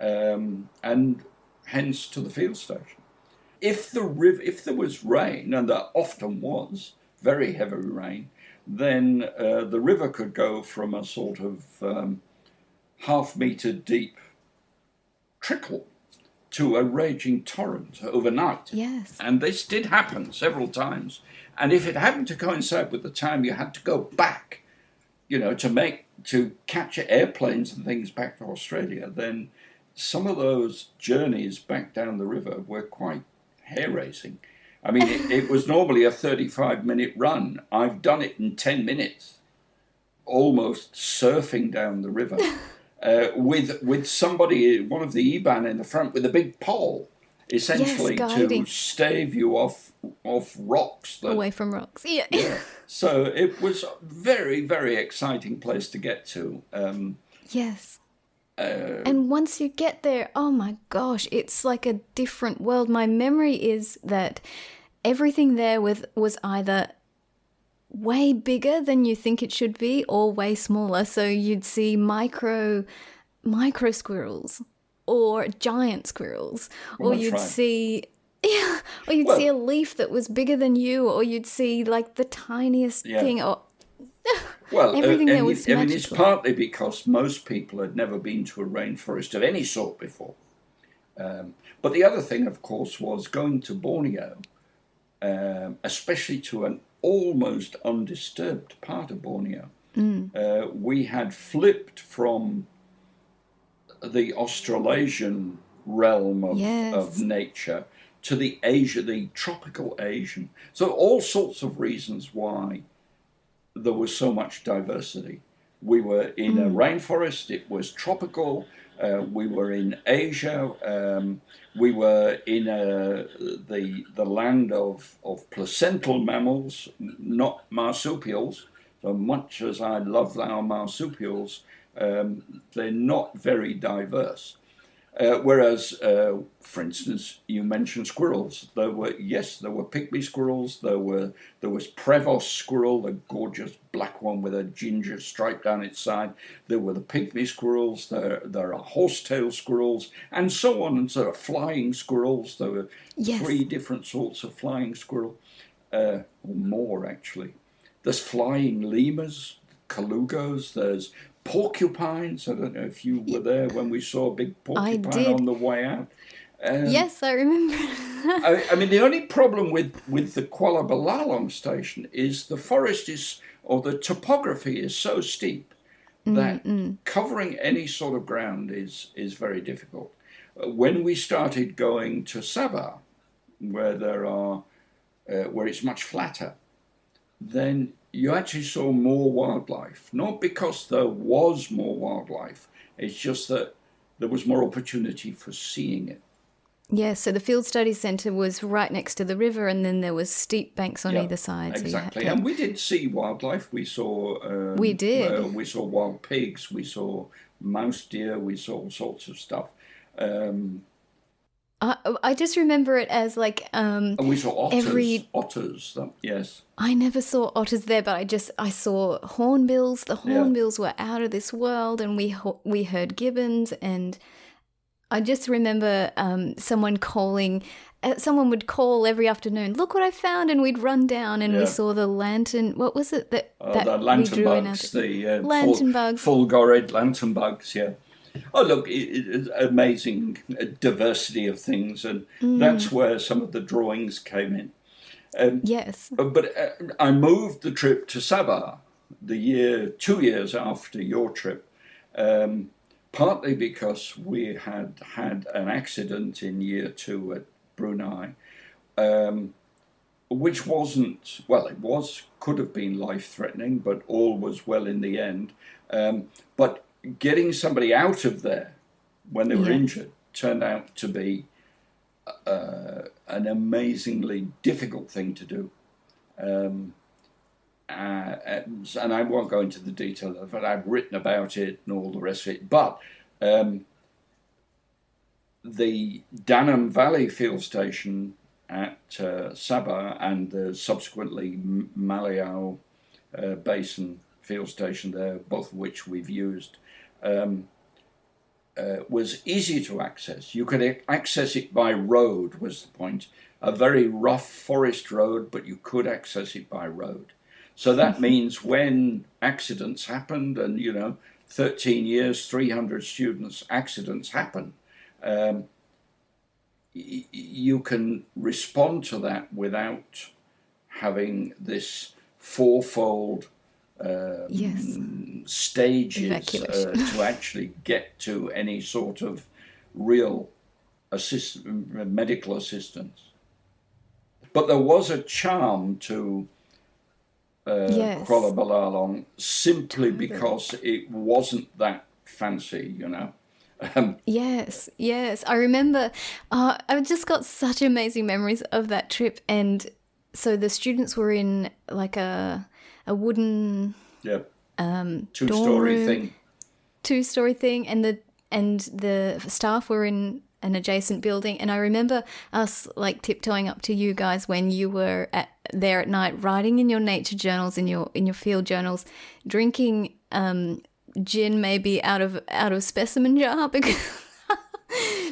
Um, and hence to the field station. If the river, if there was rain, and there often was very heavy rain, then uh, the river could go from a sort of um, half meter deep trickle to a raging torrent overnight. Yes. And this did happen several times. And if it happened to coincide with the time you had to go back, you know, to make to catch airplanes and things back to Australia, then some of those journeys back down the river were quite hair raising. I mean, it, it was normally a 35 minute run. I've done it in 10 minutes, almost surfing down the river uh, with with somebody, one of the Iban in the front with a big pole, essentially to stave you off off rocks. That, Away from rocks. Yeah. yeah. So it was a very, very exciting place to get to. Um, yes. Uh, And once you get there, oh my gosh, it's like a different world. My memory is that everything there with was either way bigger than you think it should be or way smaller. So you'd see micro micro squirrels or giant squirrels or you'd right. see yeah, or you'd Well- see a leaf that was bigger than you or you'd see like the tiniest Yeah. thing or Well, Everything uh, there was it- I mean, it's partly because most people had never been to a rainforest of any sort before. Um, but the other thing, of course, was going to Borneo, um, especially to an almost undisturbed part of Borneo. Mm. Uh, we had flipped from the Australasian realm of, Yes. of nature to the Asia, the tropical Asian. So all sorts of reasons why there was so much diversity. We were in a rainforest, it was tropical, uh, we were in Asia, um, we were in a, the, the land of, of placental mammals, not marsupials. So much as I love our marsupials, um, they're not very diverse. Uh, whereas, uh, for instance, you mentioned squirrels. There were yes, there were pygmy squirrels. There were there was Prevost squirrel, the gorgeous black one with a ginger stripe down its side. There were the pygmy squirrels. There there are horsetail squirrels, and so on and so on. Flying squirrels. There were Yes. three different sorts of flying squirrel, uh, or more actually. There's flying lemurs, colugos. There's porcupines. I don't know if you were there when we saw a big porcupine on the way out. Um, yes, I remember. I, I mean, the only problem with, with the Kuala Belalong station is the forest is, or the topography is so steep that covering any sort of ground is, is very difficult. Uh, When we started going to Sabah, where there are, uh, where it's much flatter, then you actually saw more wildlife. Not because there was more wildlife, it's just that there was more opportunity for seeing it. Yeah, so the Field Study Centre was right next to the river, and then there was steep banks on Yeah, either side. So you had Exactly, and we did see wildlife. We saw. Um, We did. Uh, we saw wild pigs. We saw mouse deer. We saw all sorts of stuff. Um, I, I just remember it as like um, and we saw otters. Every- Otters. that- yes. I never saw otters there, but I just I saw hornbills. The Yeah. hornbills were out of this world, and we we heard gibbons, and I just remember um, someone calling. Uh, someone would call every afternoon. Look what I found, and we'd run down, and Yeah. we saw the lantern. What was it that Uh, that the we lantern drew in our- bugs. The uh, Lantern full, bugs. Fulgorid lantern bugs. Yeah. Oh look, it, amazing uh, diversity of things, and Mm. that's where some of the drawings came in. Um, Yes. Uh, But uh, I moved the trip to Sabah the year, two years after your trip, um, partly because we had had an accident in year two at Brunei, um, which wasn't, well, it was, could have been life threatening, but all was well in the end. Um, but getting somebody out of there when they were yeah. injured turned out to be uh, an amazingly difficult thing to do. Um, uh, and, and, I won't go into the detail of it. I've written about it and all the rest of it. But um, the Danum Valley field station at uh, Sabah and the subsequently Maliau uh, Basin field station there, both of which we've used, um, uh, was easy to access. You could access it by road, was the point. A very rough forest road, but you could access it by road. So that means when accidents happened, and you know, 13 years, 300 students, accidents happen, um, y- you can respond to that without having this fourfold um, yes. stages uh, to actually get to any sort of real assist- medical assistance. But there was a charm to uh, yes. Kuala Belalong simply because it wasn't that fancy, you know. Um, yes, yes. I remember, uh, I've just got such amazing memories of that trip. And so the students were in like a, a wooden yeah. um, two story thing. Two story thing. And the, and the staff were in an adjacent building. And I remember us like tiptoeing up to you guys when you were at, there at night, writing in your nature journals, in your in your field journals, drinking um, gin maybe out of out of specimen jar because.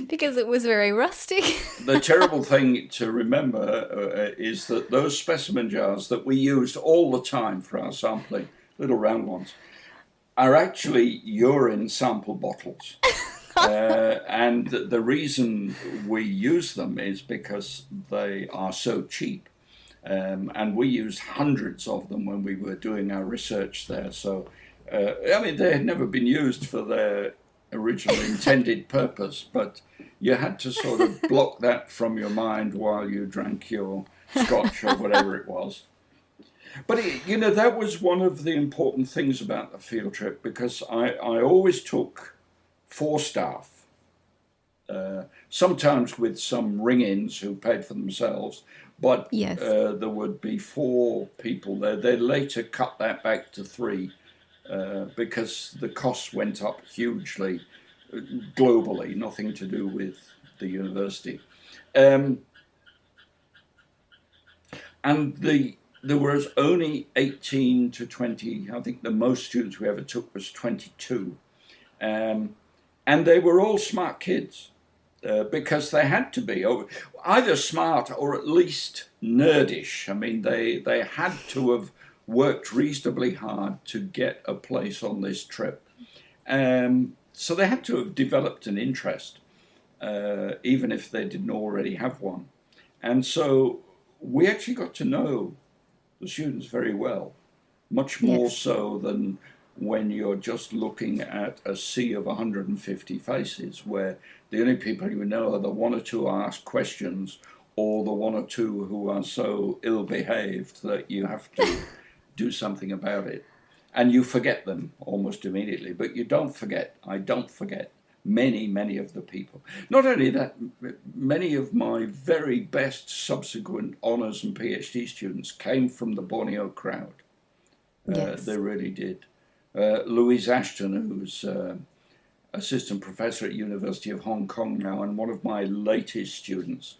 Because it was very rustic. the terrible thing to remember uh, is that those specimen jars that we used all the time for our sampling, little round ones, are actually urine sample bottles. uh, and the reason we use them is because they are so cheap. Um, and we used hundreds of them when we were doing our research there. So, uh, I mean, they had never been used for their original intended purpose, but you had to sort of block that from your mind while you drank your scotch or whatever it was. But it, you know, that was one of the important things about the field trip because I, I always took four staff, uh, sometimes with some ring ins who paid for themselves, but yes. uh, there would be four people there. They later cut that back to three uh, because the costs went up hugely uh, globally, nothing to do with the university. Um, and the there was only 18 to 20, I think the most students we ever took was 22. Um, and they were all smart kids uh, because they had to be either smart or at least nerdish. I mean, they they had to have worked reasonably hard to get a place on this trip, um, so they had to have developed an interest, uh, even if they didn't already have one. And so we actually got to know the students very well, much more yes. so than when you're just looking at a sea of 150 faces where the only people you know are the one or two who ask questions or the one or two who are so ill behaved that you have to do something about it. And you forget them almost immediately, but you don't forget, I don't forget many, many of the people. Not only that, many of my very best subsequent honours and PhD students came from the Borneo crowd. Uh, yes. Uh, they really did. Uh, Louise Ashton, who's uh, assistant professor at University of Hong Kong now, and one of my latest students,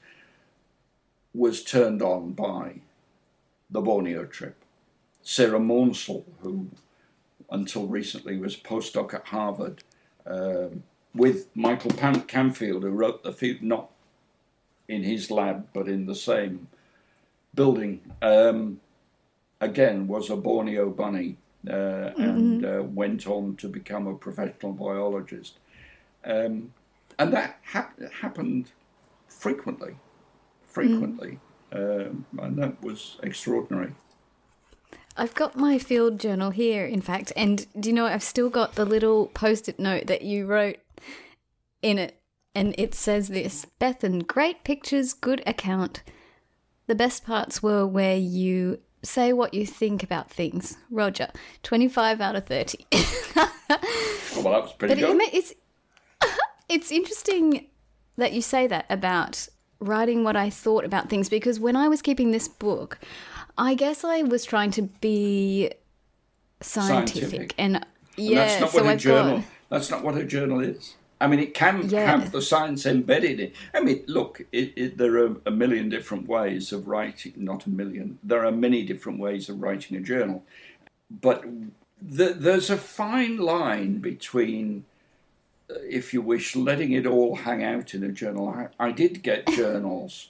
was turned on by the Borneo trip. Sarah Maunsell, who until recently was postdoc at Harvard, um, with Michael Pam- Canfield, who wrote the field, not in his lab, but in the same building, um, again was a Borneo bunny uh, mm-hmm. and uh, went on to become a professional biologist. Um, and that hap- happened frequently, frequently, mm. um, and that was extraordinary. I've got my field journal here, in fact, and do you know I've still got the little post-it note that you wrote in it, and it says this: Bethan, great pictures, good account. The best parts were where you say what you think about things. Roger, twenty-five out of thirty. Oh, well, that was pretty But good. it, it's it's interesting that you say that about writing what I thought about things because when I was keeping this book, I guess I was trying to be scientific, Scientific. and And yeah, that's not so what a I've journal. got That's not what a journal is. I mean, it can Yeah. have the science embedded in. It. I mean, look, it, it, there are a million different ways of writing. Not a million. There are many different ways of writing a journal, but the, there's a fine line between, uh, if you wish, letting it all hang out in a journal. I, I did get journals.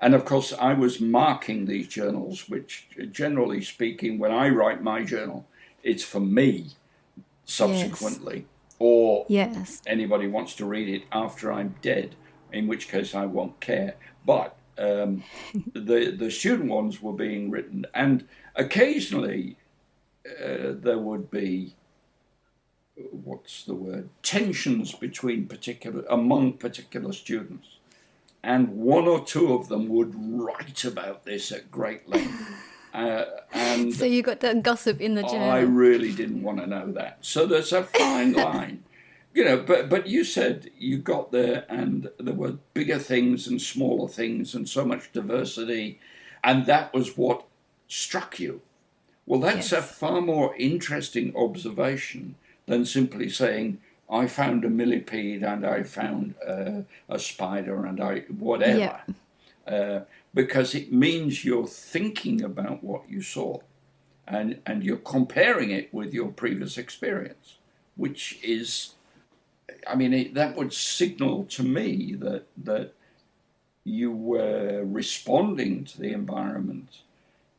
And of course, I was marking these journals, which, generally speaking, when I write my journal, it's for me subsequently, or yes, anybody wants to read it after I'm dead, in which case I won't care. But um, the the student ones were being written, and occasionally uh, there would be what's the word tensions between particular among particular students, and one or two of them would write about this at great length. Uh, and so you got the gossip in the journal. I really didn't want to know that. So there's a fine line. You know, but but you said you got there and there were bigger things and smaller things and so much diversity and that was what struck you. Well, that's a far more interesting observation than simply saying I found a millipede and I found uh, a spider and I whatever. Yeah. Uh, because it means you're thinking about what you saw and, and you're comparing it with your previous experience, which is, I mean, it, that would signal to me that, that you were responding to the environment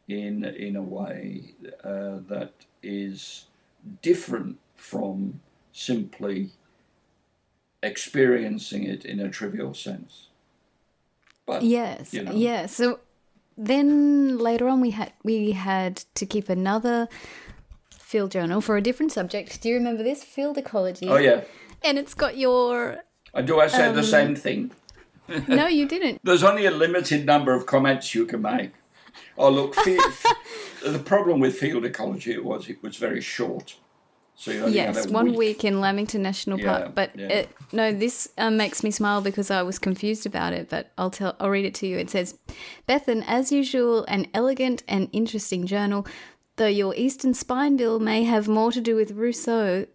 in, in a way uh, that is different from simply experiencing it in a trivial sense. But, Yes, you know. yeah. So then later on, we had we had to keep another field journal for a different subject. Do you remember this field ecology? Oh, yeah. And it's got your. Uh, Do I say the Um, same thing? No, you didn't. There's only a limited number of comments you can make. Oh, look, fi- the problem with field ecology was it was very short. So you Yes, one week. in Lamington National Yeah, Park. But yeah. it, no, this um, makes me smile because I was confused about it. But I'll tell. I'll read it to you. It says, "Bethan, as usual, an elegant and interesting journal. Though your Eastern Spine Bill may have more to do with Rousseau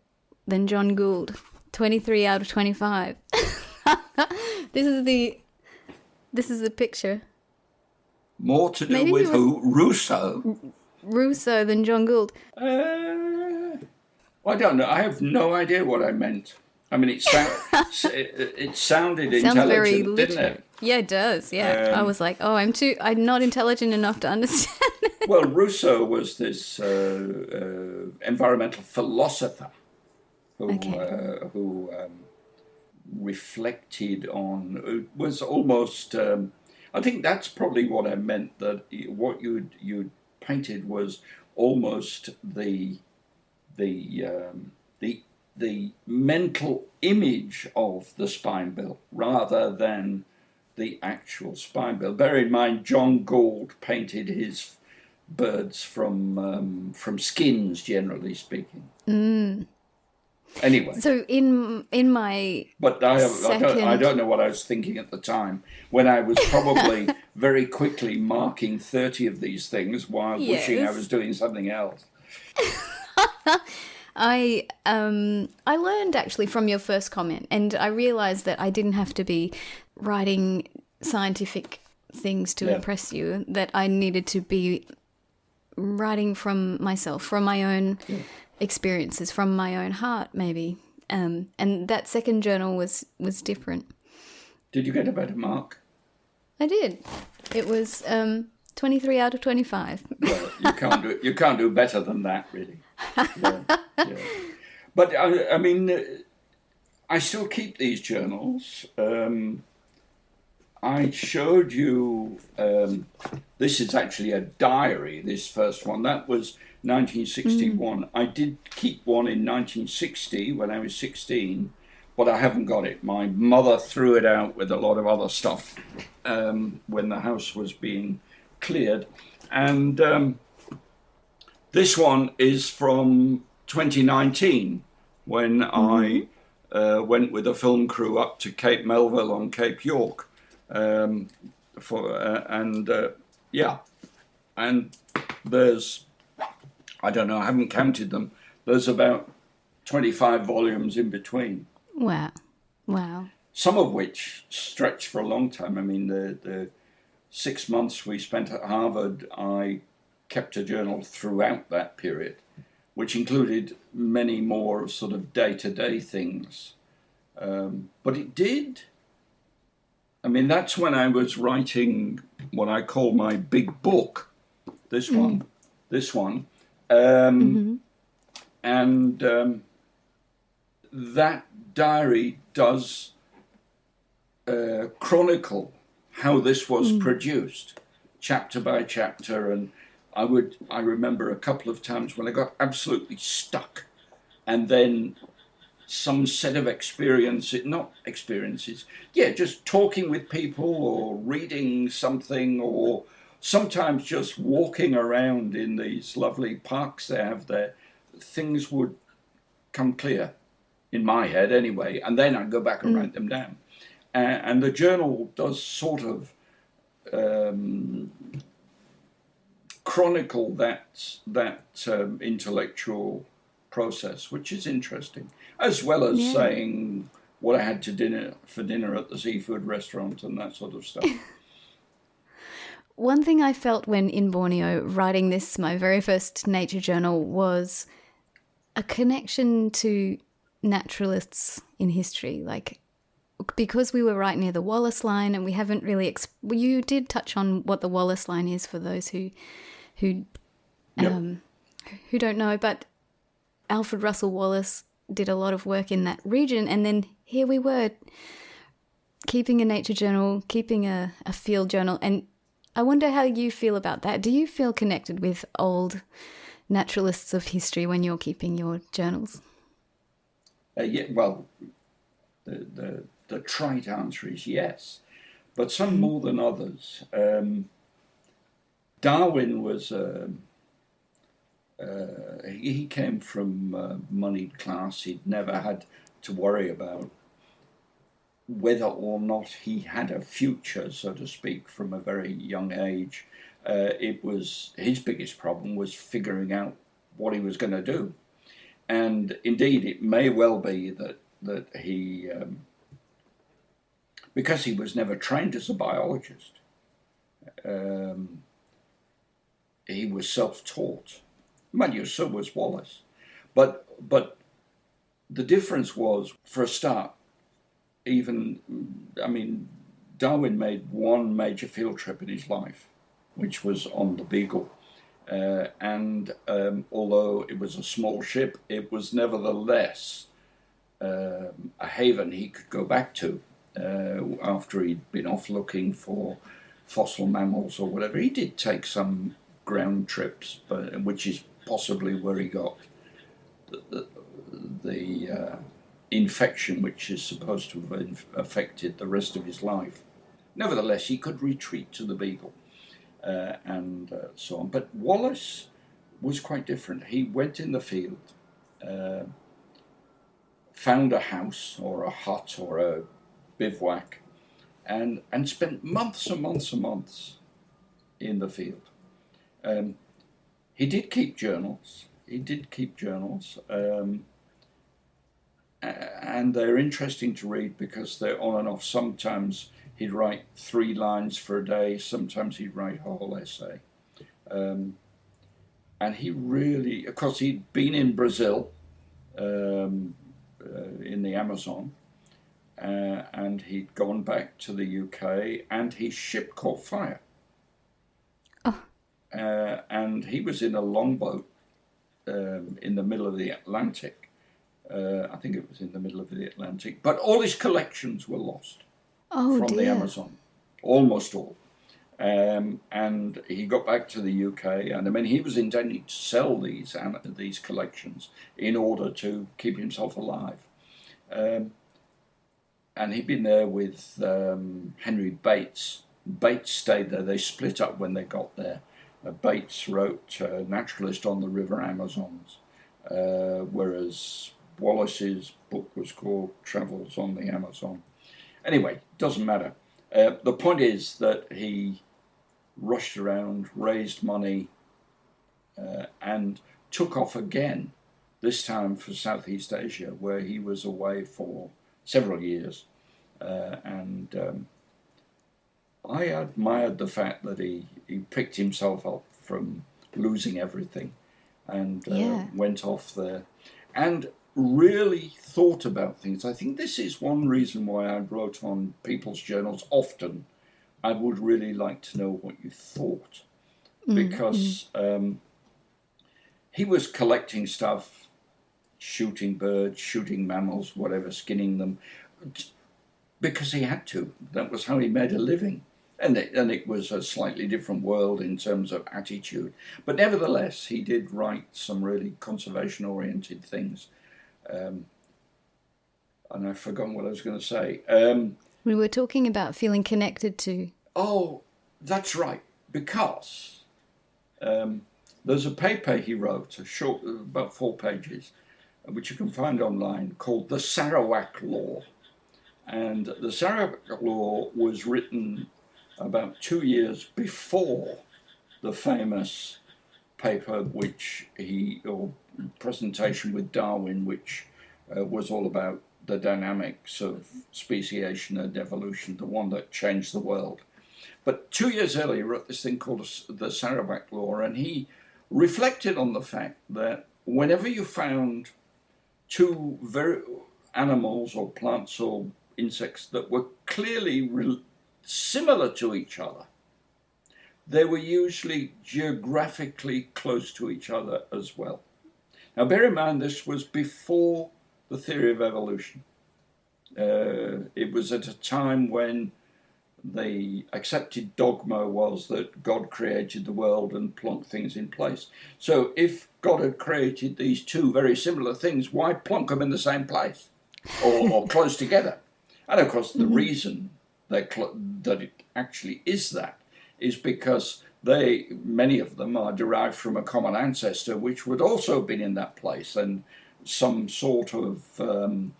than John Gould. Twenty-three out of twenty-five. this is the. This is the picture. More to do Maybe with who? Rousseau? Rousseau than John Gould. Uh, I don't know. I have no idea what I meant. I mean, it, sound, it, it sounded very intelligent, didn't it? Yeah, it does. Yeah, I Um, was like, oh, I'm too. I'm not intelligent enough to understand. Well, Rousseau was this uh, uh, environmental philosopher who Okay. uh, who um, reflected on it was almost. Um, I think that's probably what I meant. That what you you painted was almost the the um, the the mental image of the spine bill rather than the actual spine bill. Bear in mind, John Gould painted his birds from um, from skins, generally speaking. Anyway, So in in my but I, I, don't, I don't know what I was thinking at the time when I was probably very quickly marking 30 of these things while wishing I was doing something else. I um I learned actually from your first comment and I realized that I didn't have to be writing scientific things to Yeah. impress you that I needed to be writing from myself from my own experiences from my own heart maybe um and that second journal was was different Did you get a better mark? I did it was um 23 out of 25 Well, you can't do you can't do better than that, really. Yeah, yeah. But I, I mean, uh, I still keep these journals. Um, I showed you. Um, this is actually a diary. This first one that was 1961. I did keep one in 1960 when I was 16, but I haven't got it. My mother threw it out with a lot of other stuff um, when the house was being cleared, and um, this one is from 2019 when I uh, went with a film crew up to Cape Melville on Cape York. Um, for uh, and uh, yeah, and there's I don't know, I haven't counted them. There's about 25 volumes in between. Wow, wow. Some of which stretch for a long time. I mean, the the six months we spent at Harvard, I kept a journal throughout that period which included many more sort of day to day things. Um, but it did. I mean, that's when I was writing what I call my big book. This mm. one, this one, um, mm-hmm. and um, that diary does uh, chronicle how this was mm. produced, chapter by chapter, and I would I remember a couple of times when I got absolutely stuck, and then some set of experiences, not experiences, yeah, just talking with people or reading something or sometimes just walking around in these lovely parks they have there, things would come clear in my head anyway, and then I'd go back and mm. write them down. And the journal does sort of um, chronicle that that um, intellectual process, which is interesting, as well as yeah. saying what I had to dinner for dinner at the seafood restaurant and that sort of stuff. One thing I felt when in Borneo writing this, my very first nature journal, was a connection to naturalists in history. Like, because we were right near the Wallace line, and we haven't really. Exp- you did touch on what the Wallace line is for those who who um, who don't know, but Alfred Russel Wallace did a lot of work in that region, and then here we were keeping a nature journal, keeping a, a field journal, and I wonder how you feel about that. Do you feel connected with old naturalists of history when you're keeping your journals? Uh, yeah, well, the, the, the trite answer is yes, but some mm-hmm. more than others. Um, Darwin was, uh, uh, he came from a moneyed class. He'd never had to worry about whether or not he had a future, so to speak, from a very young age. Uh, it was his biggest problem was figuring out what he was going to do, and indeed, it may well be that that he, um, because he was never trained as a biologist. Um, he was self-taught. Mind you, so was Wallace. But but the difference was, for a start, even I mean, Darwin made one major field trip in his life, which was on the Beagle. Uh, and um, although it was a small ship, it was nevertheless um, a haven he could go back to uh, after he'd been off looking for fossil mammals or whatever. He did take some ground trips, but which is possibly where he got the, the, the uh, infection, which is supposed to have affected the rest of his life. Nevertheless, he could retreat to the Beagle uh, and uh, so on. But Wallace was quite different. He went in the field, uh, found a house or a hut or a bivouac, and and spent months and months and months in the field. Um, he did keep journals. He did keep journals. Um, and they're interesting to read because they're on and off. Sometimes he'd write three lines for a day, sometimes he'd write a whole essay. Um, and he really, of course, he'd been in Brazil, um, uh, in the Amazon, uh, and he'd gone back to the UK, and his ship caught fire uh, and he was in a longboat um, in the middle of the Atlantic. Uh, I think it was in the middle of the Atlantic, but all his collections were lost oh, from dear. the Amazon. almost all. Um, and he got back to the UK, and I mean, he was intending to sell these these collections in order to keep himself alive. Um, and he'd been there with um, Henry Bates. Bates stayed there. They split up when they got there. Uh, Bates wrote uh, Naturalist on the River Amazons, uh, whereas Wallace's book was called Travels on the Amazon. Anyway, doesn't matter. Uh, the point is that he rushed around, raised money, uh, and took off again, this time for Southeast Asia, where he was away for several years. Uh, and um, I admired the fact that he, he picked himself up from losing everything and uh, yeah. went off there and really thought about things. I think this is one reason why I wrote on people's journals often I would really like to know what you thought mm, because mm. Um, he was collecting stuff, shooting birds, shooting mammals, whatever, skinning them, because he had to. That was how he made a living. And it, and it was a slightly different world in terms of attitude. But nevertheless, he did write some really conservation oriented things. Um, and I've forgotten what I was going to say. Um, we were talking about feeling connected to. Oh, that's right. Because um, there's a paper he wrote, a short, about four pages, which you can find online, called the Sarawak Law. And the Sarawak Law was written about two years before the famous paper, which he, or presentation with Darwin, which uh, was all about the dynamics of speciation and evolution, the one that changed the world. But two years earlier, he wrote this thing called the Sarawak Law, and he reflected on the fact that whenever you found two very animals or plants or insects that were clearly re- similar to each other, they were usually geographically close to each other as well. Now, bear in mind, this was before the theory of evolution. Uh, it was at a time when the accepted dogma was that God created the world and plunked things in place. So, if God had created these two very similar things, why plonk them in the same place or, or close together? And of course, the mm-hmm. reason that, that it actually is that is because they many of them are derived from a common ancestor which would also have been in that place and some sort of um,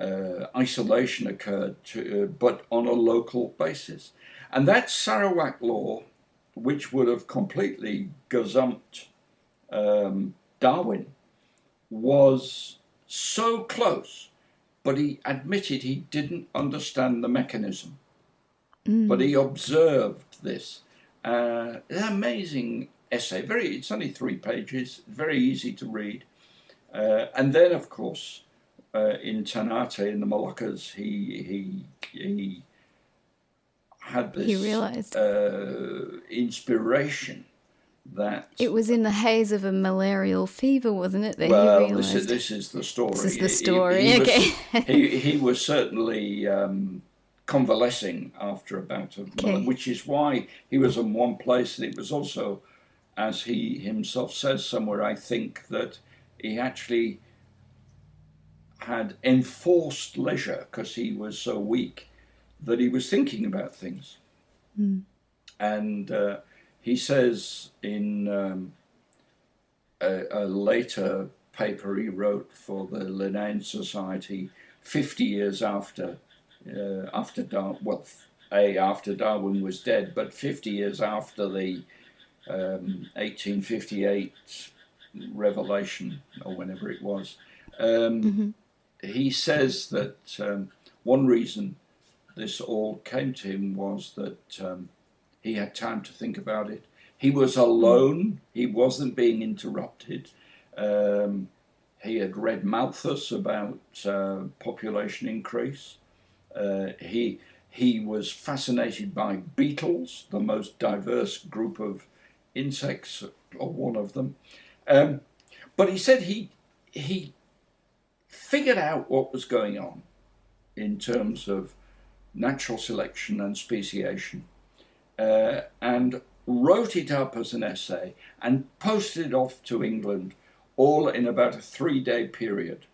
uh, isolation occurred to, uh, but on a local basis. And that sarawak law which would have completely gazumped um, darwin was so close but he admitted he didn't understand the mechanism mm. but he observed this uh, an amazing essay. Very, it's only three pages. Very easy to read. Uh, and then, of course, uh, in Ternate in the Moluccas, he he he had this he realized uh, inspiration that it was in the haze of a malarial fever, wasn't it? That well, this is this is the story. This is the story. He, he okay. Was, he he was certainly. Um, convalescing after a bout of okay. which is why he was in one place. And it was also, as he himself says somewhere, I think that he actually had enforced leisure because he was so weak that he was thinking about things. Mm. And uh, he says in um, a, a, later paper he wrote for the Linnean Society 50 years after uh, after Dar- well, a after Darwin was dead, but 50 years after the um, 1858 revelation or whenever it was, um, mm-hmm. he says that um, one reason this all came to him was that um, he had time to think about it. He was alone. He wasn't being interrupted. Um, he had read Malthus about uh, population increase. Uh, he he was fascinated by beetles, the most diverse group of insects, or one of them. Um, but he said he he figured out what was going on in terms of natural selection and speciation, uh, and wrote it up as an essay and posted it off to England all in about a three day period.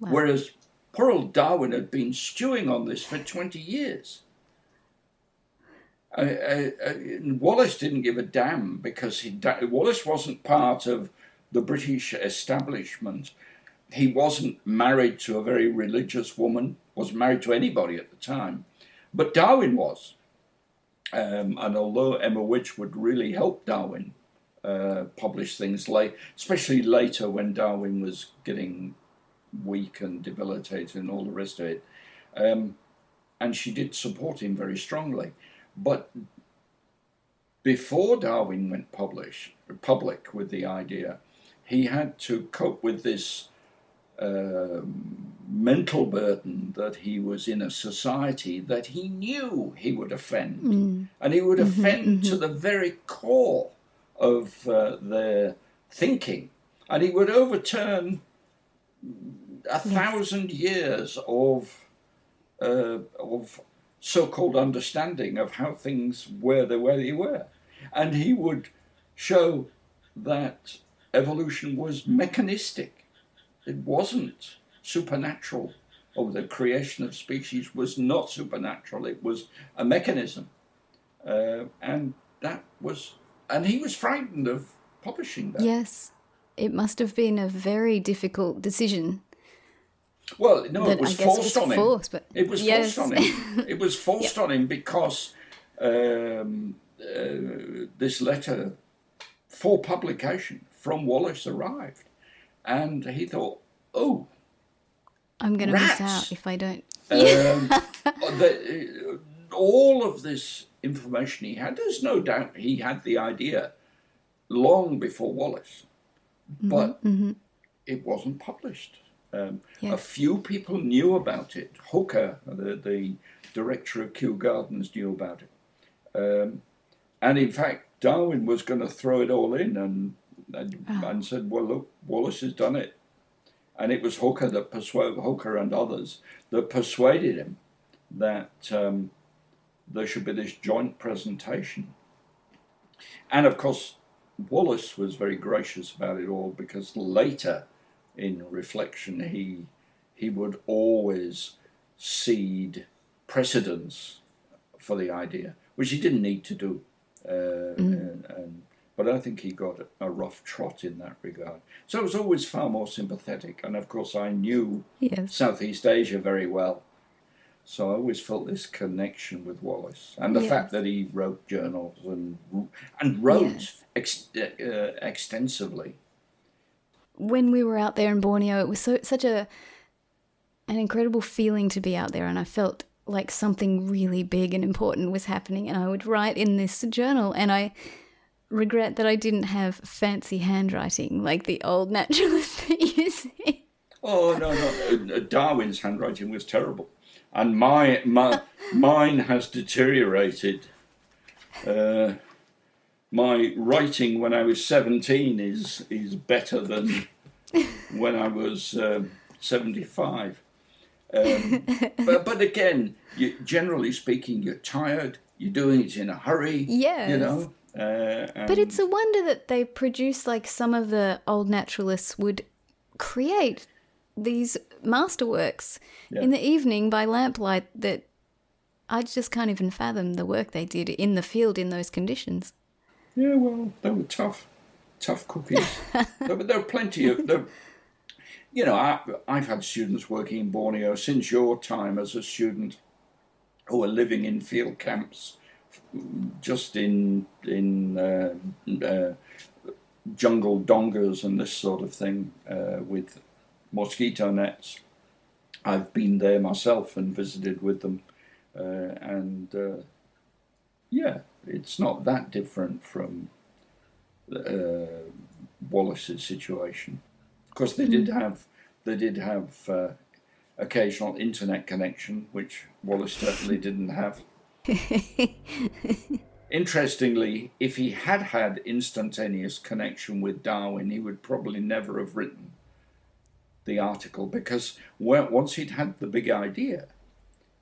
Wow. Whereas poor old Darwin had been stewing on this for 20 years. Wallace didn't give a damn because he, Wallace wasn't part of the British establishment. He wasn't married to a very religious woman, wasn't married to anybody at the time. But Darwin was. Um, and although Emma Wedgwood really helped Darwin uh, publish things late, especially later when Darwin was getting weak and debilitated and all the rest of it, um, and she did support him very strongly. But before Darwin went publish, public with the idea, he had to cope with this uh, mental burden that he was in a society that he knew he would offend. Mm. And he would mm-hmm, offend mm-hmm. to the very core of uh, their thinking. And he would overturn a thousand years of, uh, of so-called understanding of how things were the way they were, and he would show that evolution was mechanistic. It wasn't supernatural, or the creation of species was not supernatural. It was a mechanism, uh, and that was, and he was frightened of publishing that. Yes, it must have been a very difficult decision well, no, it was forced on him. it was yes. forced on him. It was forced yep. on him because um, uh, this letter for publication from Wallace arrived, and he thought, "Oh, I'm going to miss out if I don't." Um, the, uh, all of this information he had, there's no doubt he had the idea long before Wallace, mm-hmm, but mm-hmm. it wasn't published. Um, A few people knew about it. Hooker, the, the director of Kew Gardens, knew about it. Um, and in fact, Darwin was going to throw it all in and, and, oh. and, said, well, look, Wallace has done it. And it was Hooker that persuaded Hooker and others that persuaded him that um, there should be this joint presentation. And of course, Wallace was very gracious about it all because later in reflection, he he would always cede precedence for the idea, which he didn't need to do. Uh, mm. and, and, but I think he got a rough trot in that regard. So I was always far more sympathetic, and of course I knew yes. Southeast Asia very well. So I always felt this connection with Wallace, and the yes. fact that he wrote journals and and wrote yes. ex, uh, extensively when we were out there in Borneo, it was so such a an incredible feeling to be out there, and I felt like something really big and important was happening. And I would write in this journal, and I regret that I didn't have fancy handwriting like the old naturalists that you see. Oh no, no! Uh, Darwin's handwriting was terrible, and my, my mine has deteriorated. Uh, my writing when I was 17 is is better than when I was um, 75. Um, but, but again, you, generally speaking, you're tired. You're doing it in a hurry. Yeah. You know. Uh, but it's a wonder that they produce like some of the old naturalists would create these masterworks yeah. in the evening by lamplight that I just can't even fathom the work they did in the field in those conditions. Yeah, well, they were tough, tough cookies. but there were plenty of them. You know, I, I've had students working in Borneo since your time as a student who are living in field camps, just in in uh, uh, jungle dongas and this sort of thing uh, with mosquito nets. I've been there myself and visited with them, uh, and uh, yeah, it's not that different from uh, Wallace's situation. Of course, they did hmm. have they did have uh, occasional internet connection, which Wallace certainly didn't have. Interestingly, if he had had instantaneous connection with Darwin, he would probably never have written the article because once he'd had the big idea,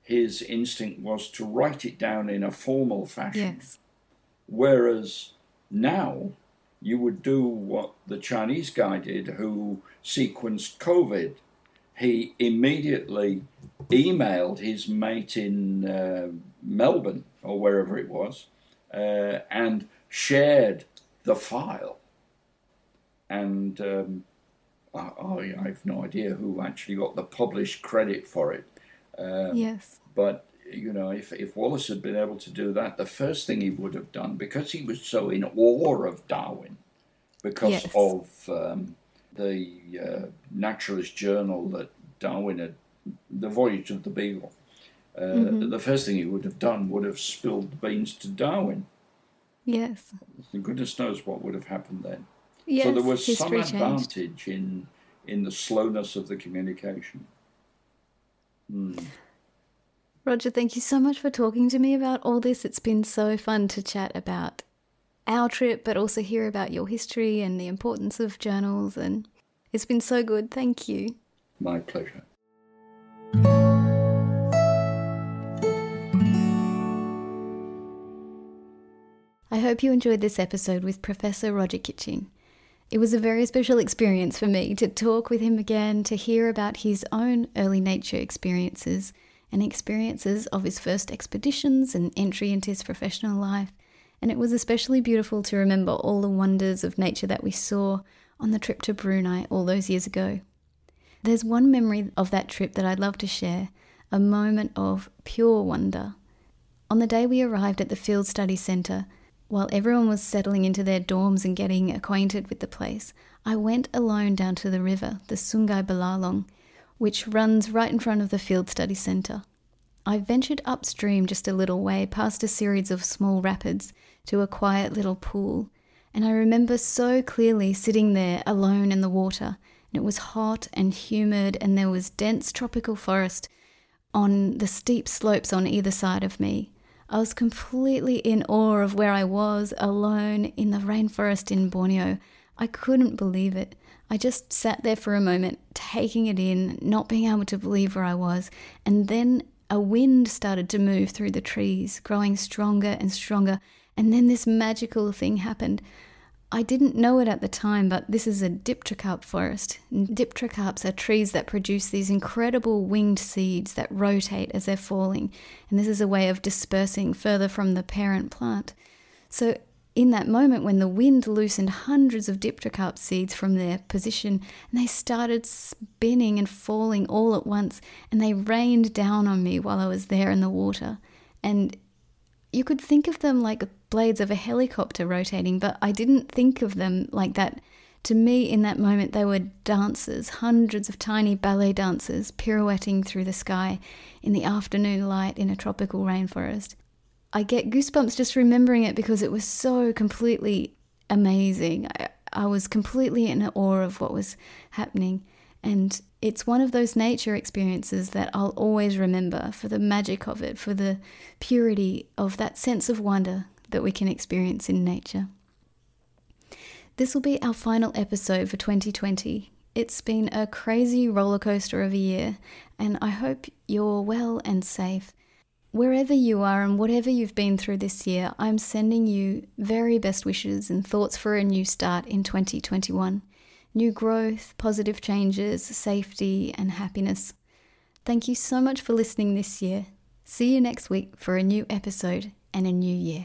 his instinct was to write it down in a formal fashion. Yes. Whereas now you would do what the Chinese guy did who sequenced COVID. He immediately emailed his mate in uh, Melbourne or wherever it was uh, and shared the file. And um, I, I have no idea who actually got the published credit for it. Um, yes. But you know, if, if Wallace had been able to do that, the first thing he would have done, because he was so in awe of Darwin, because Yes. of um, the uh, naturalist journal that Darwin had, the Voyage of the Beagle, uh, Mm-hmm. the first thing he would have done would have spilled the beans to Darwin. Yes. And goodness knows what would have happened then. Yes. so there was some history changed. advantage in in the slowness of the communication. Hmm. Roger, thank you so much for talking to me about all this. It's been so fun to chat about our trip, but also hear about your history and the importance of journals. And it's been so good. Thank you. My pleasure. I hope you enjoyed this episode with Professor Roger Kitching. It was a very special experience for me to talk with him again, to hear about his own early nature experiences and experiences of his first expeditions and entry into his professional life. And it was especially beautiful to remember all the wonders of nature that we saw on the trip to Brunei all those years ago. There's one memory of that trip that I'd love to share a moment of pure wonder. On the day we arrived at the Field Study Centre, while everyone was settling into their dorms and getting acquainted with the place, I went alone down to the river, the Sungai Belalong, which runs right in front of the Field Study Centre. I ventured upstream just a little way past a series of small rapids to a quiet little pool, and I remember so clearly sitting there alone in the water. And it was hot and humid, and there was dense tropical forest on the steep slopes on either side of me. I was completely in awe of where I was, alone in the rainforest in Borneo. I couldn't believe it. I just sat there for a moment, taking it in, not being able to believe where I was, and then a wind started to move through the trees, growing stronger and stronger, and then this magical thing happened. I didn't know it at the time, but this is a dipterocarp forest. And are trees that produce these incredible winged seeds that rotate as they're falling, and this is a way of dispersing further from the parent plant. So, in that moment, when the wind loosened hundreds of dipterocarp seeds from their position, and they started spinning and falling all at once, and they rained down on me while I was there in the water. And you could think of them like blades of a helicopter rotating, but I didn't think of them like that. To me, in that moment, they were dancers, hundreds of tiny ballet dancers pirouetting through the sky in the afternoon light in a tropical rainforest. I get goosebumps just remembering it because it was so completely amazing. I, I was completely in awe of what was happening. And it's one of those nature experiences that I'll always remember for the magic of it, for the purity of that sense of wonder that we can experience in nature. This will be our final episode for 2020. It's been a crazy roller coaster of a year, and I hope you're well and safe. Wherever you are and whatever you've been through this year, I'm sending you very best wishes and thoughts for a new start in 2021 new growth, positive changes, safety, and happiness. Thank you so much for listening this year. See you next week for a new episode and a new year.